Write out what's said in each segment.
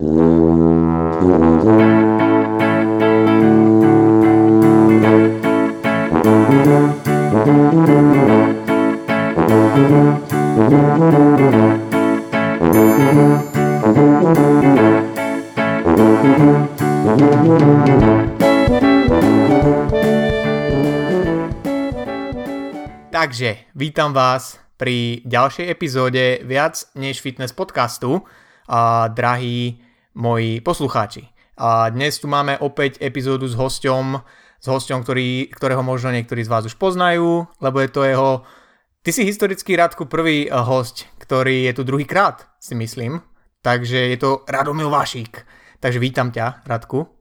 Takže, vítam vás pri ďalšej epizóde Viac než fitness podcastu, a drahí moji poslucháči. A dnes tu máme opäť epizódu s hosťom, s hosťom, ktorý, ktorého možno niektorí z vás už poznajú, lebo je to jeho... Ty si historický Radku prvý eh, host, ktorý je tu druhý krát, si myslím. Takže je to Radomil Vašík. Takže vítam ťa, Radku.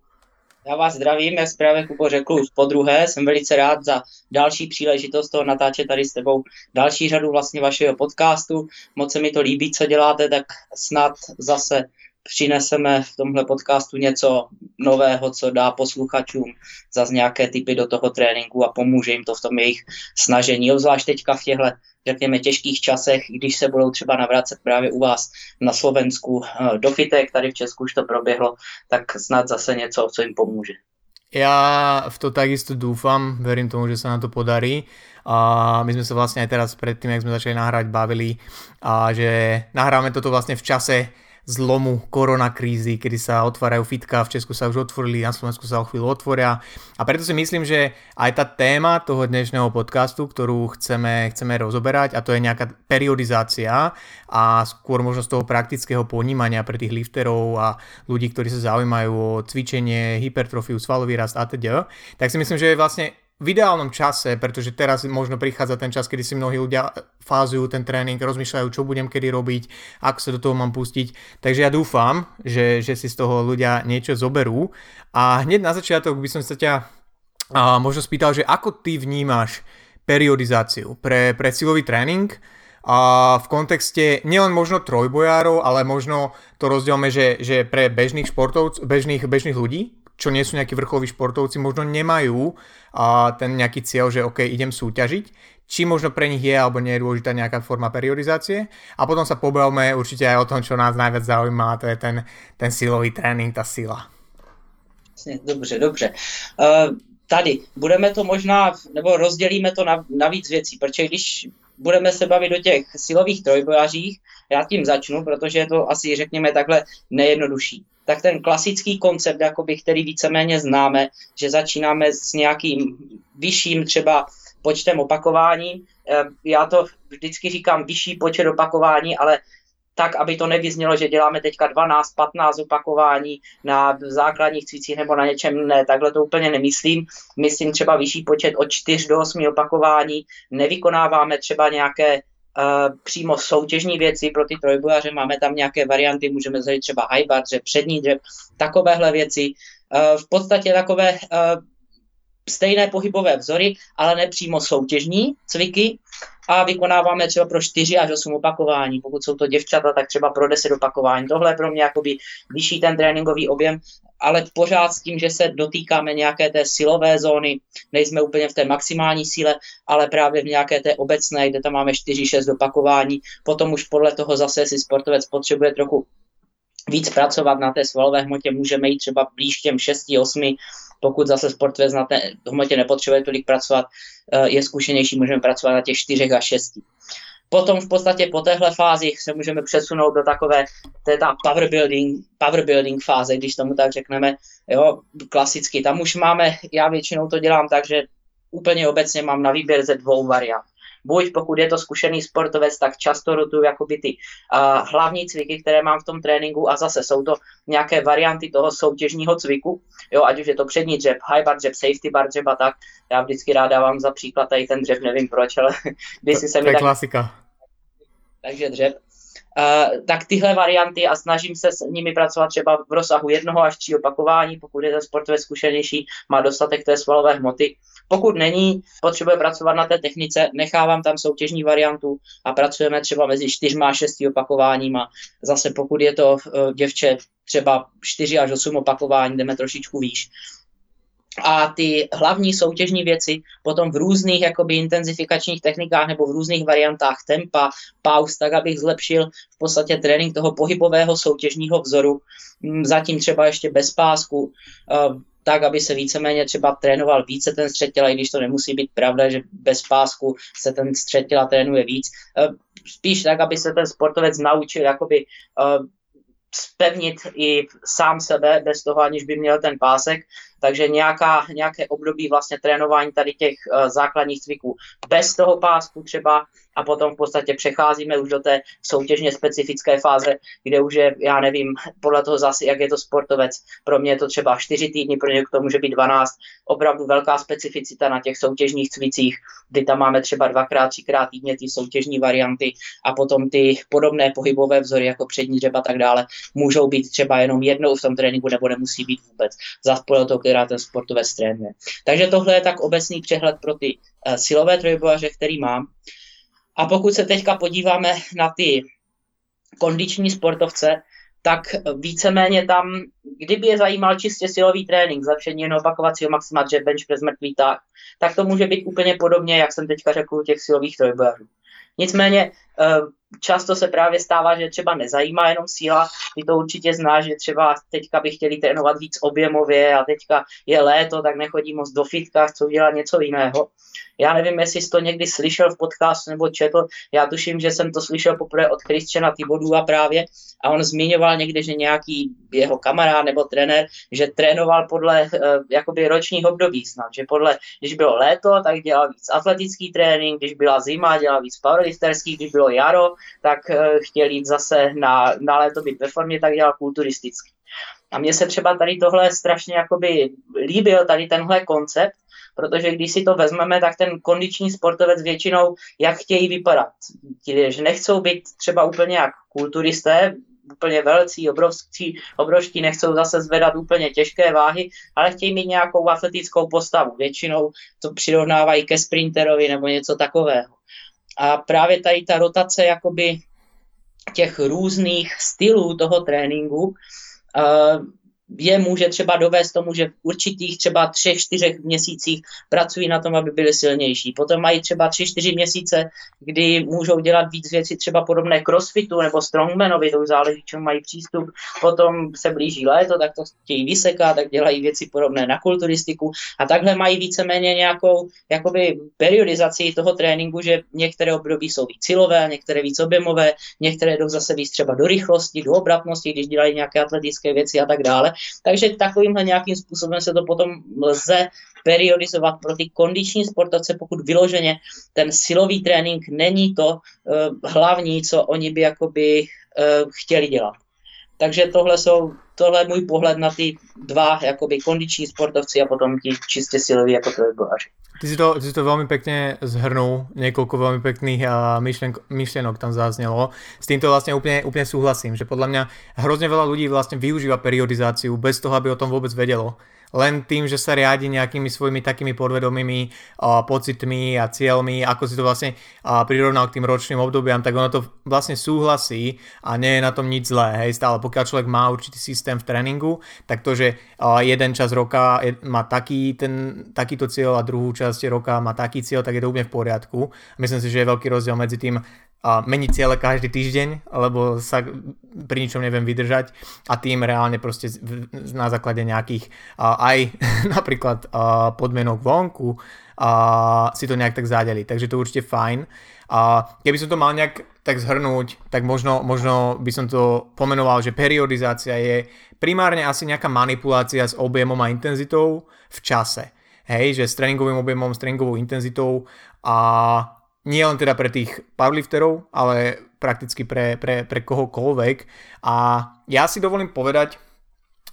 Já vás zdravím, jak právě Kubo řekl už po druhé. Jsem velice rád za další příležitost toho natáčet tady s tebou další řadu vlastně vašeho podcastu. Moc se mi to líbí, co děláte, tak snad zase přineseme v tomhle podcastu něco nového, co dá posluchačům zase nějaké typy do toho tréninku a pomůže jim to v tom jejich snažení, obzvlášť teďka v těchto řekněme, těžkých časech, když se budou třeba navracet právě u vás na Slovensku eh, do fitek, tady v Česku už to proběhlo, tak snad zase něco, co jim pomůže. Ja v to takisto dúfam, verím tomu, že sa nám to podarí. A my sme sa vlastne aj teraz predtým, jak sme začali nahrať, bavili, a že nahráme toto vlastne v čase, zlomu koronakrízy, kedy sa otvárajú fitka, v Česku sa už otvorili, na Slovensku sa o chvíľu otvoria. A preto si myslím, že aj tá téma toho dnešného podcastu, ktorú chceme, chceme rozoberať, a to je nejaká periodizácia a skôr možno z toho praktického ponímania pre tých lifterov a ľudí, ktorí sa zaujímajú o cvičenie, hypertrofiu, svalový rast a teda, tak si myslím, že je vlastne v ideálnom čase, pretože teraz možno prichádza ten čas, kedy si mnohí ľudia fázujú ten tréning, rozmýšľajú, čo budem kedy robiť, ako sa do toho mám pustiť. Takže ja dúfam, že, že si z toho ľudia niečo zoberú. A hneď na začiatok by som sa ťa a, možno spýtal, že ako ty vnímaš periodizáciu pre, pre silový tréning a v kontexte nielen možno trojbojárov, ale možno to rozdielme, že, že pre bežných športov, bežných, bežných ľudí, čo nie sú nejakí vrcholoví športovci, možno nemajú a ten nejaký cieľ, že OK, idem súťažiť, či možno pre nich je alebo nie je dôležitá nejaká forma periodizácie a potom sa pobavme určite aj o tom, čo nás najviac zaujíma a to je ten, ten silový trénink, ta sila. Dobře, dobře. Uh, tady budeme to možná, nebo rozdělíme to na, na víc věcí, protože když budeme se bavit o těch silových trojbojařích, já tím začnu, protože je to asi, řekněme, takhle nejjednodušší tak ten klasický koncept, jakoby, který víceméně známe, že začínáme s nějakým vyšším třeba počtem opakování. Eh, já to vždycky říkám vyšší počet opakování, ale tak, aby to nevyznělo, že děláme teďka 12, 15 opakování na základních cvicích nebo na něčem, ne, takhle to úplně nemyslím. Myslím třeba vyšší počet od 4 do 8 opakování, nevykonáváme třeba nějaké přímo soutěžní věci pro ty trojbojaře, máme tam nějaké varianty, můžeme zajít třeba high bar, dřep, přední dřep, takovéhle věci. V podstatě takové stejné pohybové vzory, ale nepřímo soutěžní cviky a vykonáváme třeba pro 4 až 8 opakování. Pokud jsou to děvčata, tak třeba pro 10 opakování. Tohle je pro mě jakoby vyšší ten tréninkový objem, ale pořád s tím, že se dotýkáme nějaké té silové zóny, nejsme úplně v té maximální síle, ale právě v nějaké té obecné, kde tam máme 4-6 opakování. Potom už podle toho zase si sportovec potřebuje trochu víc pracovat na té svalové hmotě, můžeme jít třeba blíž těm 6-8, pokud zase sportovec na té hmotě nepotřebuje tolik pracovat, eh, je zkušenější, můžeme pracovat na těch 4 a 6. Potom v podstatě po téhle fázi se můžeme přesunout do takové té ta power building, power building fáze, když tomu tak řekneme, jo, klasicky. Tam už máme, já většinou to dělám tak, že úplně obecně mám na výběr ze dvou variant buď pokud je to zkušený sportovec, tak často rotuju jakoby ty uh, hlavní cviky, které mám v tom tréninku a zase jsou to nějaké varianty toho soutěžního cviku, jo, ať už je to přední dřep, high bar dřep, safety bar dřep a tak. Já vždycky rád dávám za příklad tady ten dřep, nevím proč, ale když si se mi tak... klasika. Takže dřep. Uh, tak tyhle varianty a snažím se s nimi pracovat třeba v rozsahu jednoho až tří opakování, pokud je ten sportovec zkušenější, má dostatek té svalové hmoty pokud není, potřebuje pracovat na té technice, nechávám tam soutěžní variantu a pracujeme třeba mezi čtyřma a šesti opakováníma. Zase pokud je to uh, děvče třeba 4 až 8 opakování, jdeme trošičku výš. A ty hlavní soutěžní věci potom v různých jakoby intenzifikačních technikách nebo v různých variantách tempa, pauz, tak abych zlepšil v podstatě trénink toho pohybového soutěžního vzoru, mm, zatím třeba ještě bez pásku, eh, tak, aby se víceméně třeba trénoval více ten střed těla, i když to nemusí být pravda, že bez pásku se ten střed těla trénuje víc. Eh, spíš tak, aby se ten sportovec naučil jakoby eh, spevnit i sám sebe bez toho, aniž by měl ten pásek takže nějaká, nějaké období vlastně trénování tady těch uh, základních cviků. Bez toho pásku třeba a potom v podstatě přecházíme už do té soutěžně specifické fáze, kde už je, já nevím, podle toho zase, jak je to sportovec, pro mě je to třeba 4 týdny, pro někoho to může být 12, opravdu velká specificita na těch soutěžních cvicích, kdy tam máme třeba dvakrát, třikrát týdně ty soutěžní varianty a potom ty podobné pohybové vzory jako přední dřeba a tak dále můžou být třeba jenom jednou v tom tréninku nebo nemusí být vůbec. Zase podle toho, která ten sportovec trénuje. Takže tohle je tak obecný přehled pro ty uh, silové trojbojaře, který mám. A pokud se teďka podíváme na ty kondiční sportovce, tak víceméně tam, kdyby je zajímal čistě silový trénink, zlepšení jen opakovacího maxima, že bench press mrtvý tak, tak to může být úplně podobně, jak jsem teďka řekl u těch silových trojbojařů. Nicméně eh, často se právě stává, že třeba nezajímá jenom síla, ty to určitě zná, že třeba teďka by chtěli trénovat víc objemově a teďka je léto, tak nechodí moc do fitka, chcou dělat něco jiného. Já nevím, jestli jsi to někdy slyšel v podcastu nebo četl, já tuším, že jsem to slyšel poprvé od Christiana a právě a on zmiňoval někdy, že nějaký jeho kamarád nebo trenér, že trénoval podle uh, jakoby ročních období snad, že podle, když bylo léto, tak dělal víc atletický trénink, když byla zima, dělal víc powerlifterský, když bylo jaro, tak uh, chtěl jít zase na, na léto být ve formě, tak dělal kulturistický. A mně se třeba tady tohle strašně jakoby líbil, tady tenhle koncept, protože když si to vezmeme, tak ten kondiční sportovec většinou, jak chtějí vypadat. Ti, že nechcou být třeba úplně jak kulturisté, úplně velcí, obrovský, obrovští, nechcou zase zvedat úplně těžké váhy, ale chtějí mít nějakou atletickou postavu. Většinou to přirovnávají ke sprinterovi nebo něco takového. A právě tady ta rotace jakoby těch různých stylů toho tréninku uh, je může třeba dovést tomu, že v určitých třeba třech, čtyřech měsících pracují na tom, aby byli silnější. Potom mají třeba tři, čtyři měsíce, kdy můžou dělat víc věcí třeba podobné crossfitu nebo strongmanovi, to už záleží, čemu mají přístup. Potom se blíží léto, tak to chtějí vysekat, tak dělají věci podobné na kulturistiku a takhle mají víceméně nějakou jakoby periodizaci toho tréninku, že některé období jsou víc silové, některé víc objemové, některé jdou zase víc třeba do rychlosti, do obratnosti, když dělají nějaké atletické věci a tak dále. Takže takovýmhle nějakým způsobem se to potom lze periodizovat pro ty kondiční sportovce, pokud vyloženě ten silový trénink není to uh, hlavní, co oni by jakoby uh, chtěli dělat. Takže tohle jsou, tohle je můj pohled na ty dva jakoby kondiční sportovci a potom ti čistě siloví jako trojbojaři. Ty si to, ty si to veľmi pekne zhrnul, niekoľko veľmi pekných uh, myšlen, myšlenok tam zaznelo. S týmto vlastne úplne, úplne súhlasím, že podľa mňa hrozne veľa ľudí vlastne využíva periodizáciu bez toho, aby o tom vôbec vedelo len tým, že sa riadi nejakými svojimi takými podvedomými uh, pocitmi a cieľmi, ako si to vlastne uh, prirovnal k tým ročným obdobiam, tak ono to vlastne súhlasí a nie je na tom nič zlé. Hej, stále pokiaľ človek má určitý systém v tréningu, tak to, že uh, jeden čas roka má taký, ten, takýto cieľ a druhú časť roka má taký cieľ, tak je to úplne v poriadku. Myslím si, že je veľký rozdiel medzi tým a meniť ciele každý týždeň, lebo sa pri ničom neviem vydržať a tým reálne proste na základe nejakých aj napríklad podmienok vonku si to nejak tak zadeli. Takže to určite fajn. A keby som to mal nejak tak zhrnúť, tak možno, možno by som to pomenoval, že periodizácia je primárne asi nejaká manipulácia s objemom a intenzitou v čase. Hej, že s tréningovým objemom, s tréningovou intenzitou a nie len teda pre tých powerlifterov, ale prakticky pre, pre, pre kohokoľvek. A ja si dovolím povedať,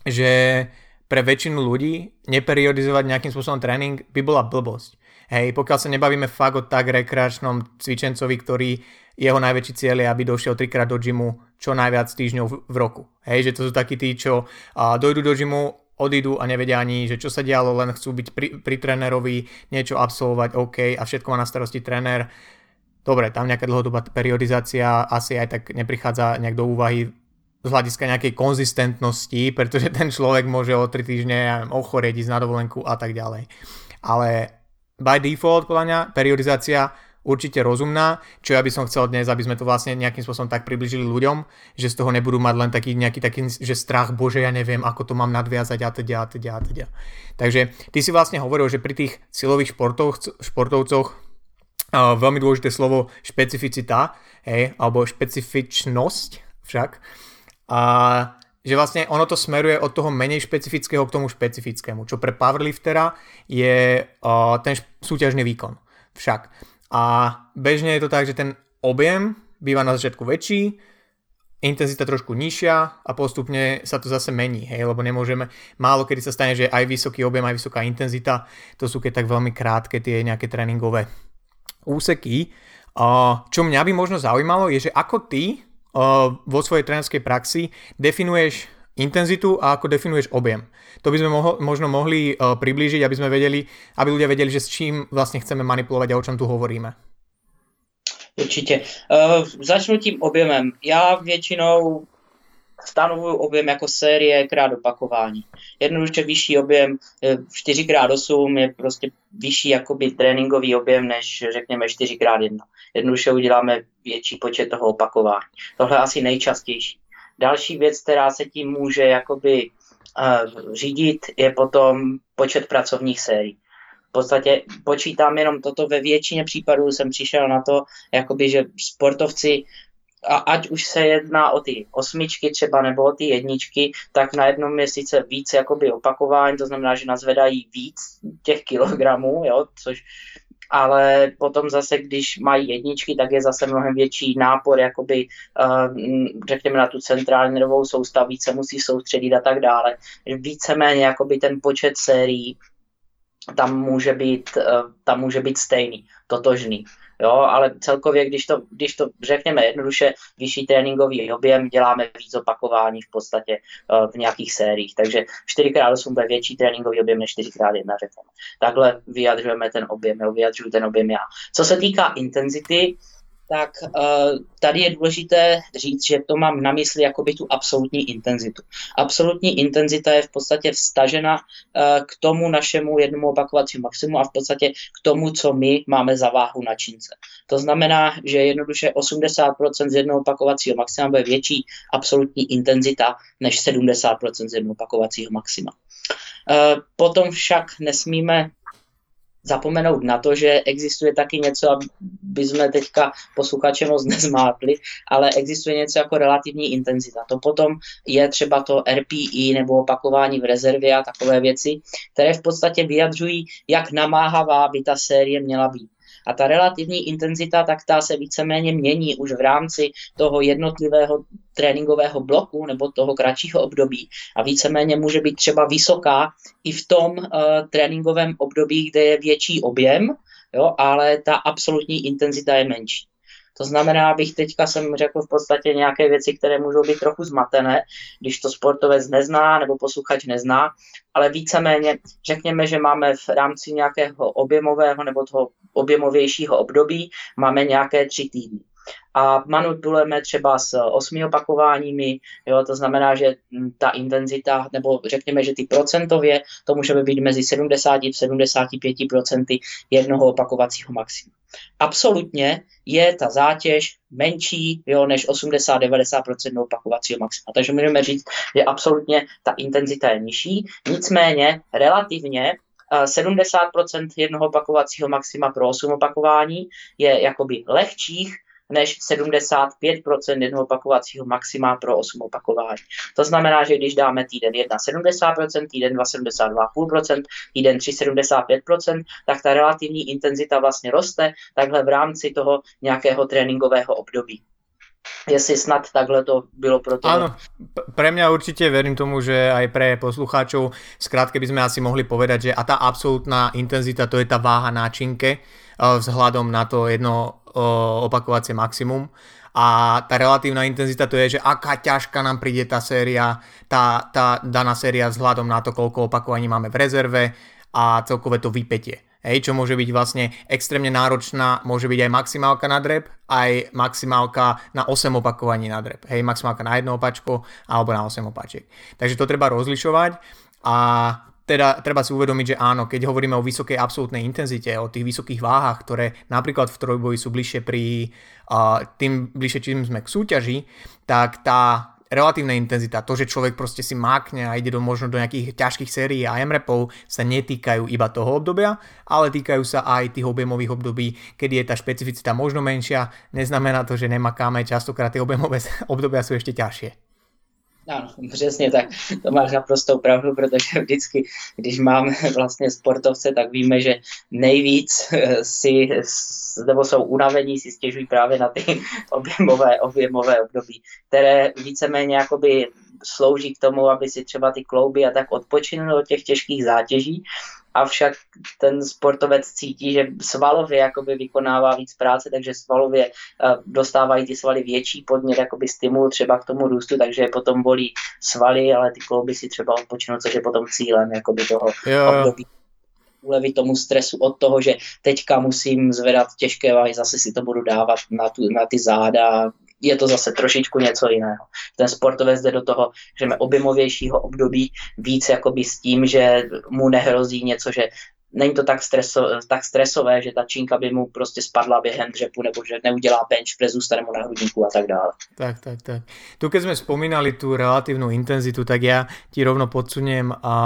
že pre väčšinu ľudí neperiodizovať nejakým spôsobom tréning by bola blbosť. Hej, pokiaľ sa nebavíme fakt o tak rekreačnom cvičencovi, ktorý jeho najväčší cieľ je, aby došiel trikrát do gymu čo najviac týždňov v, roku. Hej, že to sú takí tí, čo a, dojdu do gymu, odídu a nevedia ani, že čo sa dialo, len chcú byť pri, pri trénerovi, niečo absolvovať, OK, a všetko má na starosti tréner. Dobre, tam nejaká dlhodobá periodizácia asi aj tak neprichádza nejak do úvahy z hľadiska nejakej konzistentnosti, pretože ten človek môže o 3 týždne ja neviem, ochorieť, ísť na dovolenku a tak ďalej. Ale by default, podľa mňa, periodizácia určite rozumná, čo ja by som chcel dnes, aby sme to vlastne nejakým spôsobom tak približili ľuďom, že z toho nebudú mať len taký nejaký taký, že strach, bože, ja neviem, ako to mám nadviazať a teda a teda a teda. Takže ty si vlastne hovoril, že pri tých silových športoch, športovcoch uh, veľmi dôležité slovo špecificita, hej, alebo špecifičnosť však, a že vlastne ono to smeruje od toho menej špecifického k tomu špecifickému, čo pre powerliftera je uh, ten súťažný výkon. Však. A bežne je to tak, že ten objem býva na začiatku väčší, intenzita trošku nižšia a postupne sa to zase mení, hej, lebo nemôžeme, málo kedy sa stane, že aj vysoký objem, aj vysoká intenzita, to sú keď tak veľmi krátke tie nejaké tréningové úseky. Čo mňa by možno zaujímalo je, že ako ty vo svojej trénerskej praxi definuješ intenzitu a ako definuješ objem. To by sme moho, možno mohli uh, priblížiť, aby sme vedeli, aby ľudia vedeli, že s čím vlastne chceme manipulovať a o čom tu hovoríme. Určitě. Uh, začnu tím objemem. Já většinou stanovuju objem jako série krát opakování. Jednoduše vyšší objem 4x8 je prostě vyšší jakoby tréninkový objem než řekněme 4x1. Jednoduše uděláme větší počet toho opakování. Tohle je asi nejčastější. Další věc, která se tím může jakoby uh, řídit, je potom počet pracovních sérií. V podstatě počítám jenom toto, ve většině případů jsem přišel na to, jakoby, že sportovci a ať už se jedná o ty osmičky třeba nebo o ty jedničky, tak na jednom je sice víc jakoby opakování, to znamená, že nazvedají víc těch kilogramů, jo, což ale potom zase, když mají jedničky, tak je zase mnohem větší nápor, jakoby, uh, řekněme, na tu centrální nervovou soustavu, více musí soustředit a tak dále. Víceméně jakoby ten počet sérií tam může být, uh, tam může být stejný, totožný jo, ale celkově, když to, když to řekněme jednoduše, vyšší tréninkový objem, děláme víc opakování v podstatě uh, v nějakých sériích, takže 4x8 bude větší tréninkový objem než 4x1, řekněme. Takhle vyjadřujeme ten objem, jo, vyjadřuju ten objem já. Co se týká intenzity, tak uh, tady je důležité říct, že to mám na mysli jakoby tu absolutní intenzitu. Absolutní intenzita je v podstatě vstažena uh, k tomu našemu jednomu opakovacímu maximu a v podstatě k tomu, co my máme za váhu na čince. To znamená, že jednoduše 80% z jednoho opakovacího maxima bude větší absolutní intenzita než 70% z jednoho opakovacího maxima. Uh, potom však nesmíme zapomenout na to, že existuje taky něco, aby jsme teďka posluchače moc nezmátli, ale existuje něco jako relativní intenzita. To potom je třeba to RPI nebo opakování v rezervě a takové věci, které v podstatě vyjadřují, jak namáhavá by ta série měla být. A ta relativní intenzita, tak ta se víceméně mění už v rámci toho jednotlivého tréninkového bloku nebo toho kratšího období. A víceméně může být třeba vysoká i v tom uh, tréninkovém období, kde je větší objem, jo, ale ta absolutní intenzita je menší. To znamená, abych teďka jsem řekl v podstatě nějaké věci, které můžou být trochu zmatené, když to sportovec nezná nebo posluchač nezná, ale víceméně řekněme, že máme v rámci nějakého objemového nebo toho objemovějšího období máme nějaké tři týdny a manipulujeme třeba s osmi opakováními, jo, to znamená, že ta intenzita, nebo řekněme, že ty procentově, to může být mezi 70 a 75 procenty jednoho opakovacího maxima. Absolutně je ta zátěž menší jo, než 80-90% opakovacího maxima. Takže můžeme říct, že absolutně ta intenzita je nižší, nicméně relativně 70% jednoho opakovacího maxima pro 8 opakování je jakoby lehčích než 75% jednoho opakovacího maxima pro 8 opakování. To znamená, že když dáme týden 1 70%, týden 2 72,5%, týden 3 75%, tak ta relativní intenzita vlastně roste takhle v rámci toho nějakého tréninkového období jestli snad takhle to bylo pro to. Áno, pre mňa určite verím tomu, že aj pre poslucháčov skrátke by sme asi mohli povedať, že a tá absolútna intenzita to je tá váha náčinke eh, vzhľadom na to jedno opakovacie maximum a tá relatívna intenzita to je, že aká ťažká nám príde tá séria, tá, tá daná séria vzhľadom na to, koľko opakovaní máme v rezerve a celkové to vypetie. Hej, čo môže byť vlastne extrémne náročná, môže byť aj maximálka na drep, aj maximálka na 8 opakovaní na drep, hej, maximálka na jedno opačko alebo na 8 opačiek. Takže to treba rozlišovať a teda treba si uvedomiť, že áno, keď hovoríme o vysokej absolútnej intenzite, o tých vysokých váhach, ktoré napríklad v trojboji sú bližšie pri uh, tým bližšie, čím sme k súťaži, tak tá relatívna intenzita, to, že človek proste si mákne a ide do možno do nejakých ťažkých sérií a MREPov sa netýkajú iba toho obdobia, ale týkajú sa aj tých objemových období, kedy je tá špecificita možno menšia, neznamená to, že nemakáme, častokrát tie objemové obdobia sú ešte ťažšie. Ano, přesně tak. To máš naprostou pravdu, protože vždycky, když máme vlastně sportovce, tak víme, že nejvíc eh, si, nebo jsou unavení, si stěžují právě na ty objemové, objemové období, které víceméně jakoby slouží k tomu, aby si třeba ty klouby a tak odpočinuli od těch těžkých zátěží avšak ten sportovec cítí, že svalově jakoby vykonává víc práce, takže svalově uh, dostávají ty svaly větší podnět, jakoby stimul třeba k tomu růstu, takže potom volí svaly, ale ty klouby si třeba odpočinou, což je potom cílem jakoby toho jo. období ulevit tomu stresu od toho, že teďka musím zvedat těžké váhy, zase si to budu dávat na, tu, na ty záda, je to zase trošičku něco jiného. Ten sportovec jde do toho, že objemovějšího období víc jakoby s tím, že mu nehrozí něco, že není to tak, streso, tak stresové, že ta čínka by mu prostě spadla během dřepu, nebo že neudělá bench press, zůstane mu na hrudníku a tak dále. Tak, tak, tak. Tu keď sme spomínali tú relatívnu intenzitu, tak ja ti rovno podsuniem a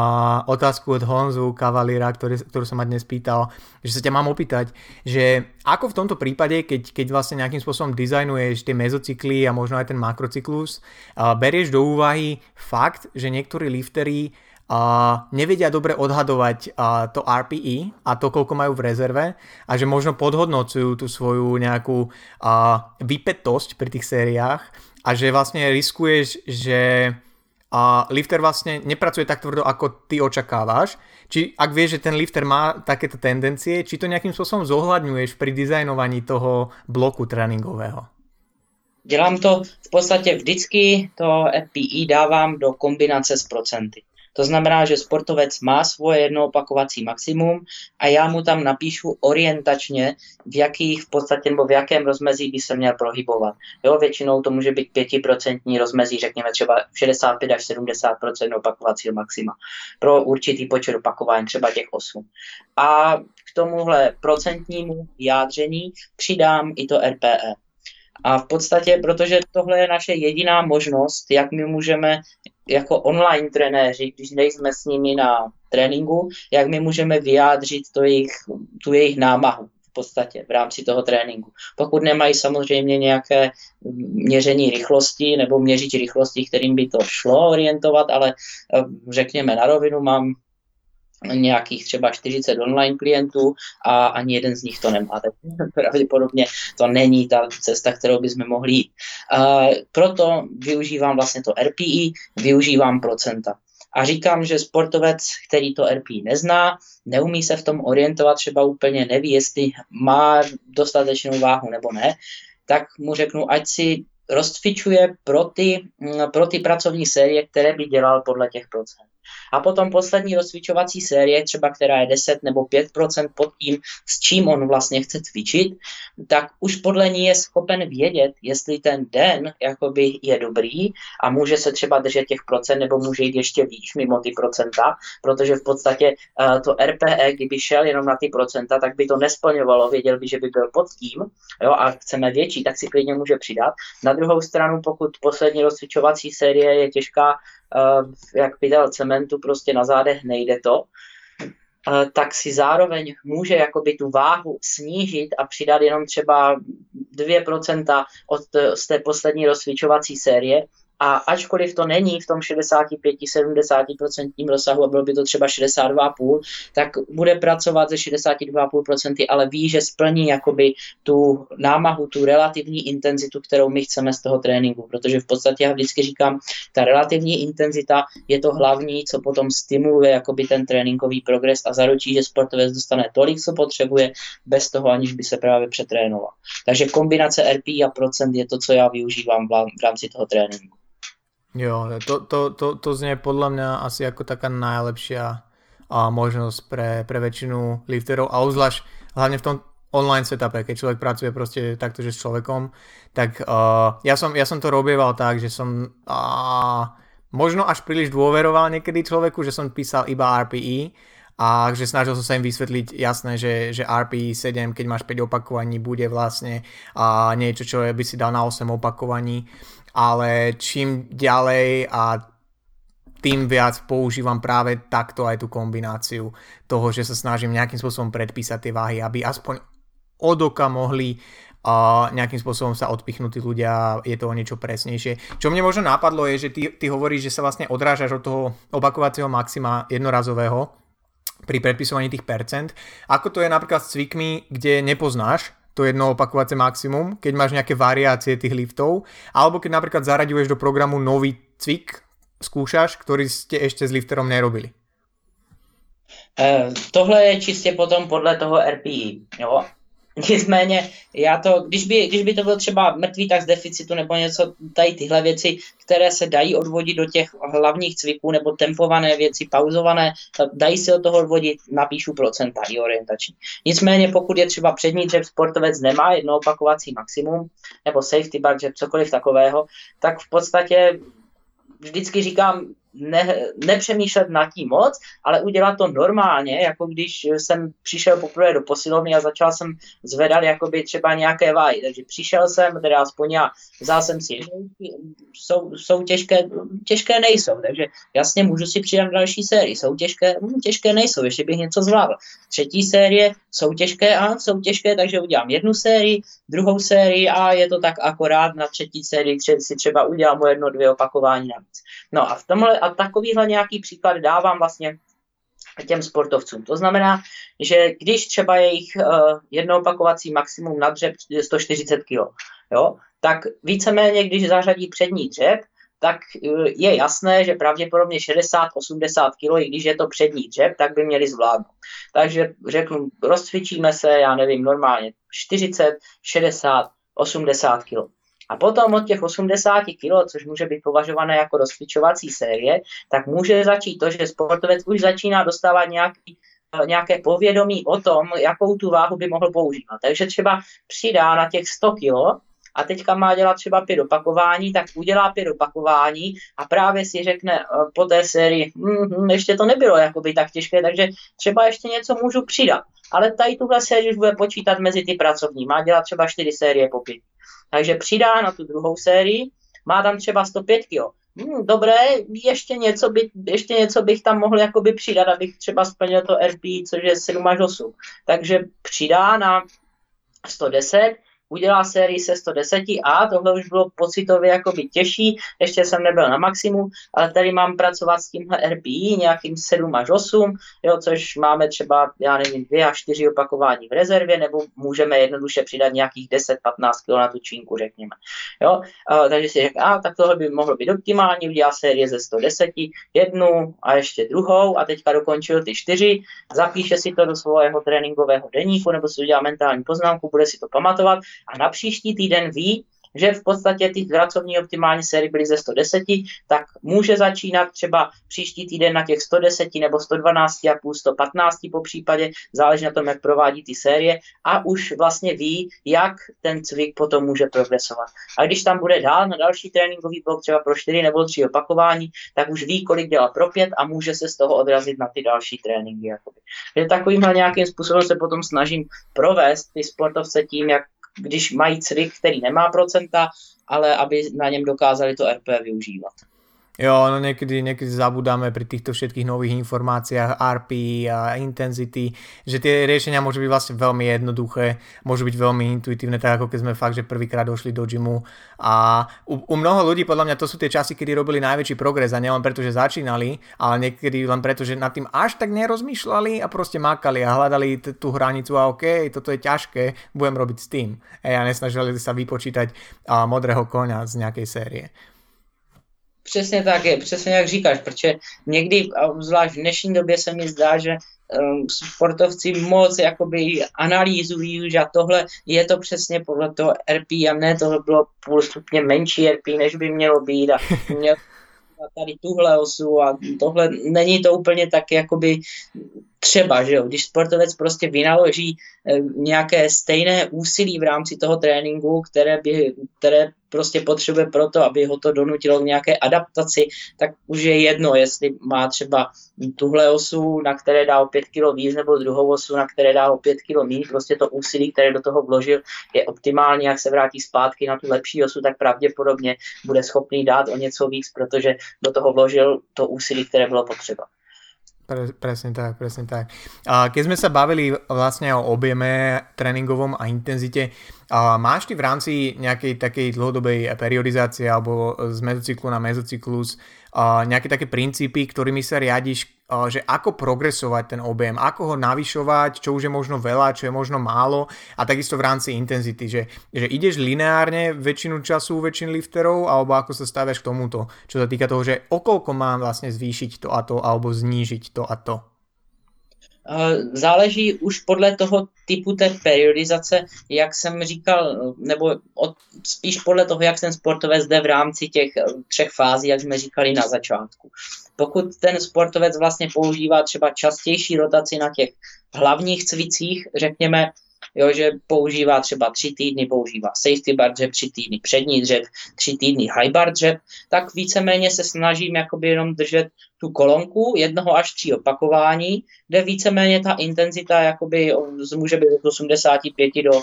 otázku od Honzu Kavalíra, ktorú som ma dnes pýtal, že sa ťa mám opýtať, že ako v tomto prípade, keď, keď vlastne nejakým spôsobom dizajnuješ tie mezocykly a možno aj ten makrocyklus, berieš do úvahy fakt, že niektorí liftery a nevedia dobre odhadovať a, to RPE a to, koľko majú v rezerve a že možno podhodnocujú tú svoju nejakú a, vypetosť pri tých sériách a že vlastne riskuješ, že a lifter vlastne nepracuje tak tvrdo, ako ty očakávaš. Či ak vieš, že ten lifter má takéto tendencie, či to nejakým spôsobom zohľadňuješ pri dizajnovaní toho bloku tréninkového? Dělám to v podstatě vždycky, to FPI dávám do kombinace s procenty. To znamená, že sportovec má svoje jedno opakovací maximum a já mu tam napíšu orientačně, v jakých v podstatě nebo v jakém rozmezí by se měl pohybovat. Jo, většinou to může být 5% rozmezí, řekněme třeba 65 až 70% opakovacího maxima. Pro určitý počet opakování, třeba těch 8. A k tomuhle procentnímu jádření přidám i to RPE. A v podstatě, protože tohle je naše jediná možnost, jak my můžeme jako online trenéři, když nejsme s nimi na tréninku, jak my můžeme vyjádřit to jejich, tu jejich námahu v podstatě v rámci toho tréninku. Pokud nemají samozřejmě nějaké měření rychlosti nebo měřit rychlosti, kterým by to šlo orientovat, ale eh, řekněme na rovinu, mám nějakých třeba 40 online klientů a ani jeden z nich to nemá. Tak pravděpodobně to není ta cesta, kterou bychom mohli jít. proto využívám vlastně to RPI, využívám procenta. A říkám, že sportovec, který to RPI nezná, neumí se v tom orientovat, třeba úplně neví, jestli má dostatečnou váhu nebo ne, tak mu řeknu, ať si rozcvičuje pro ty, pro ty pracovní série, které by dělal podle těch procent. A potom poslední rozcvičovací série, třeba která je 10 nebo 5% pod tím, s čím on vlastně chce cvičit, tak už podle ní je schopen vědět, jestli ten den jakoby je dobrý a může se třeba držet těch procent nebo může jít ještě víc mimo ty procenta, protože v podstatě uh, to RPE, kdyby šel jenom na ty procenta, tak by to nesplňovalo, věděl by, že by byl pod tím jo, a chceme větší, tak si klidně může přidat. Na druhou stranu, pokud poslední rozcvičovací série je těžká jak pytel cementu prostě na zádech nejde to, tak si zároveň může jakoby tu váhu snížit a přidat jenom třeba 2% od, z té poslední rozcvičovací série a ačkoliv to není v tom 65-70% rozsahu a bylo by to třeba 62,5, tak bude pracovat ze 62,5%, ale ví, že splní jakoby tu námahu, tu relativní intenzitu, kterou my chceme z toho tréninku. Protože v podstatě já vždycky říkám, ta relativní intenzita je to hlavní, co potom stimuluje jakoby ten tréninkový progres a zaručí, že sportovec dostane tolik, co potřebuje, bez toho, aniž by se právě přetrénoval. Takže kombinace RP a procent je to, co já využívám v rámci toho tréninku. Jo, to, to, to, to znie podľa mňa asi ako taká najlepšia a možnosť pre, pre väčšinu lifterov. A uzvlášť hlavne v tom online setupe, keď človek pracuje proste takto, že s človekom, tak uh, ja, som, ja som to robieval tak, že som uh, možno až príliš dôveroval niekedy človeku, že som písal iba RPE a že snažil som sa im vysvetliť jasné, že, že RPE 7, keď máš 5 opakovaní, bude vlastne uh, niečo, čo by si dal na 8 opakovaní, ale čím ďalej a tým viac používam práve takto aj tú kombináciu toho, že sa snažím nejakým spôsobom predpísať tie váhy, aby aspoň od oka mohli a nejakým spôsobom sa odpichnutí ľudia, je to o niečo presnejšie. Čo mne možno napadlo je, že ty, ty hovoríš, že sa vlastne odrážaš od toho opakovacieho maxima jednorazového pri predpisovaní tých percent. Ako to je napríklad s cvikmi, kde nepoznáš to jedno opakovacie maximum, keď máš nejaké variácie tých liftov, alebo keď napríklad zaraďuješ do programu nový cvik, skúšaš, ktorý ste ešte s lifterom nerobili? Uh, tohle je čistě potom podle toho RPI. Jo? Nicméně, já to, když by, když by to byl třeba mrtvý tak z deficitu nebo něco, tady tyhle věci, které se dají odvodit do těch hlavních cviků nebo tempované věci, pauzované, dají se od toho odvodit, napíšu procenta i orientační. Nicméně, pokud je třeba přední dřep sportovec nemá jedno opakovací maximum, nebo safety bar dřep, cokoliv takového, tak v podstatě vždycky říkám, ne, nepřemýšlet nad tím moc, ale udělat to normálně, jako když jsem přišel poprvé do posilovny a začal jsem zvedat jakoby třeba nějaké váhy. Takže přišel jsem, teda aspoň já vzal jsem si, jsou, jsou těžké, těžké nejsou, takže jasně můžu si přidat další sérii, jsou těžké, hm, těžké nejsou, ještě bych něco zvládl. Třetí série jsou těžké a jsou těžké, takže udělám jednu sérii, druhou sérii a je to tak akorát na třetí sérii si třeba udělám o jedno, dvě opakování navíc. No a v tomhle a takovýhle nějaký příklad dávám vlastně těm sportovcům. To znamená, že když třeba jejich uh, jednoopakovací maximum na dřep 140 kg, jo, tak víceméně, když zařadí přední dřep, tak uh, je jasné, že pravděpodobně 60-80 kg, i když je to přední dřep, tak by měli zvládnout. Takže řeknu, rozcvičíme se, já nevím, normálně 40, 60, 80 kg. A potom od těch 80 kg, což může být považované jako rozcvičovací série, tak může začít to, že sportovec už začíná dostávat nějaký nějaké povědomí o tom, jakou tu váhu by mohl používat. Takže třeba přidá na těch 100 kg a teďka má dělat třeba pět opakování, tak udělá pět opakování a právě si řekne eh, po té sérii, hm, ještě to nebylo jakoby tak těžké, takže třeba ještě něco můžu přidat. Ale tady tuhle sérii už bude počítat mezi ty pracovní. Má dělat třeba čtyři série po pět. Takže přidá na tu druhou sérii, má tam třeba 105 kg. Hmm, dobré, ještě něco, by, ještě něco bych tam mohl jakoby přidat, abych třeba splnil to RP, což je 7 až 8. Takže přidá na 110 udělá sérii se 110 a tohle už bylo pocitově jakoby těžší, ještě jsem nebyl na maximum, ale tady mám pracovat s tímhle RPI nějakým 7 až 8, jo, což máme třeba, já nevím, 2 až 4 opakování v rezervě, nebo můžeme jednoduše přidat nějakých 10-15 kg na tu čínku, řekněme. Jo, a, takže si řekl, a tak tohle by mohlo být optimální, udělá série ze 110, jednu a ještě druhou a teďka dokončil ty čtyři, zapíše si to do svého tréninkového deníku nebo si udělá mentální poznámku, bude si to pamatovat a na příští týden ví, že v podstatě ty pracovní optimální série byly ze 110, tak může začínat třeba příští týden na těch 110 nebo 112 a půl, 115 po případě, záleží na tom, jak provádí ty série a už vlastně ví, jak ten cvik potom může progresovat. A když tam bude dál na další tréninkový blok, třeba pro 4 nebo 3 opakování, tak už ví, kolik dělá pro 5 a může se z toho odrazit na ty další tréninky. Takovýmhle nějakým způsobem se potom snažím provést ty sportovce tím, jak když mají cvik, který nemá procenta, ale aby na něm dokázali to RP využívat. Jo, no niekedy, niekedy zabudáme pri týchto všetkých nových informáciách RP a intensity, že tie riešenia môžu byť vlastne veľmi jednoduché, môžu byť veľmi intuitívne, tak ako keď sme fakt, že prvýkrát došli do gymu a u, u mnoho ľudí podľa mňa to sú tie časy, kedy robili najväčší progres a nielen preto, že začínali, ale niekedy len preto, že nad tým až tak nerozmýšľali a proste makali a hľadali tú hranicu a OK, toto je ťažké, budem robiť s tým. Ej, a nesnažili sa vypočítať a, modrého koňa z nejakej série. Přesně tak je, přesně jak říkáš, protože někdy, zvlášť v dnešní době se mi zdá, že um, sportovci moc jakoby analýzují, že tohle je to přesně podle toho RP a ne tohle bylo půl stupně menší RP, než by mělo být a měl tady tuhle osu a tohle, není to úplně tak jakoby třeba, že jo, když sportovec prostě vynaloží eh, nějaké stejné úsilí v rámci toho tréninku, které, by, které prostě potřebuje proto, aby ho to donutilo k nějaké adaptaci, tak už je jedno, jestli má třeba tuhle osu, na které dá o 5 kg víc, nebo druhou osu, na které dá o 5 kg méně, prostě to úsilí, které do toho vložil, je optimální, jak se vrátí zpátky na tu lepší osu, tak pravděpodobně bude schopný dát o něco víc, protože do toho vložil to úsilí, které bylo potřeba. Pre, presne tak, presne tak. A keď sme sa bavili vlastne o objeme tréningovom a intenzite, a máš ty v rámci nejakej takej dlhodobej periodizácie alebo z mezocyklu na mezocyklus a nejaké také princípy, ktorými sa riadiš, že ako progresovať ten objem, ako ho navyšovať, čo už je možno veľa, čo je možno málo a takisto v rámci intenzity, že, že ideš lineárne väčšinu času väčšin lifterov alebo ako sa staviaš k tomuto, čo sa týka toho, že okolko mám vlastne zvýšiť to a to alebo znížiť to a to. Záleží už podle toho typu té periodizace, jak jsem říkal, nebo od, spíš podle toho, jak ten sportovec jde v rámci těch eh, třech fází, jak jsme říkali na začátku. Pokud ten sportovec vlastně používá třeba častější rotaci na těch hlavních cvicích, řekněme, jo, že používá třeba tři týdny, používá safety bar dřep, tři týdny přední dřep, tři týdny high bar dřep, tak víceméně se snažím jakoby jenom držet tu kolonku jednoho až tří opakování, kde víceméně ta intenzita jakoby může být od 85 do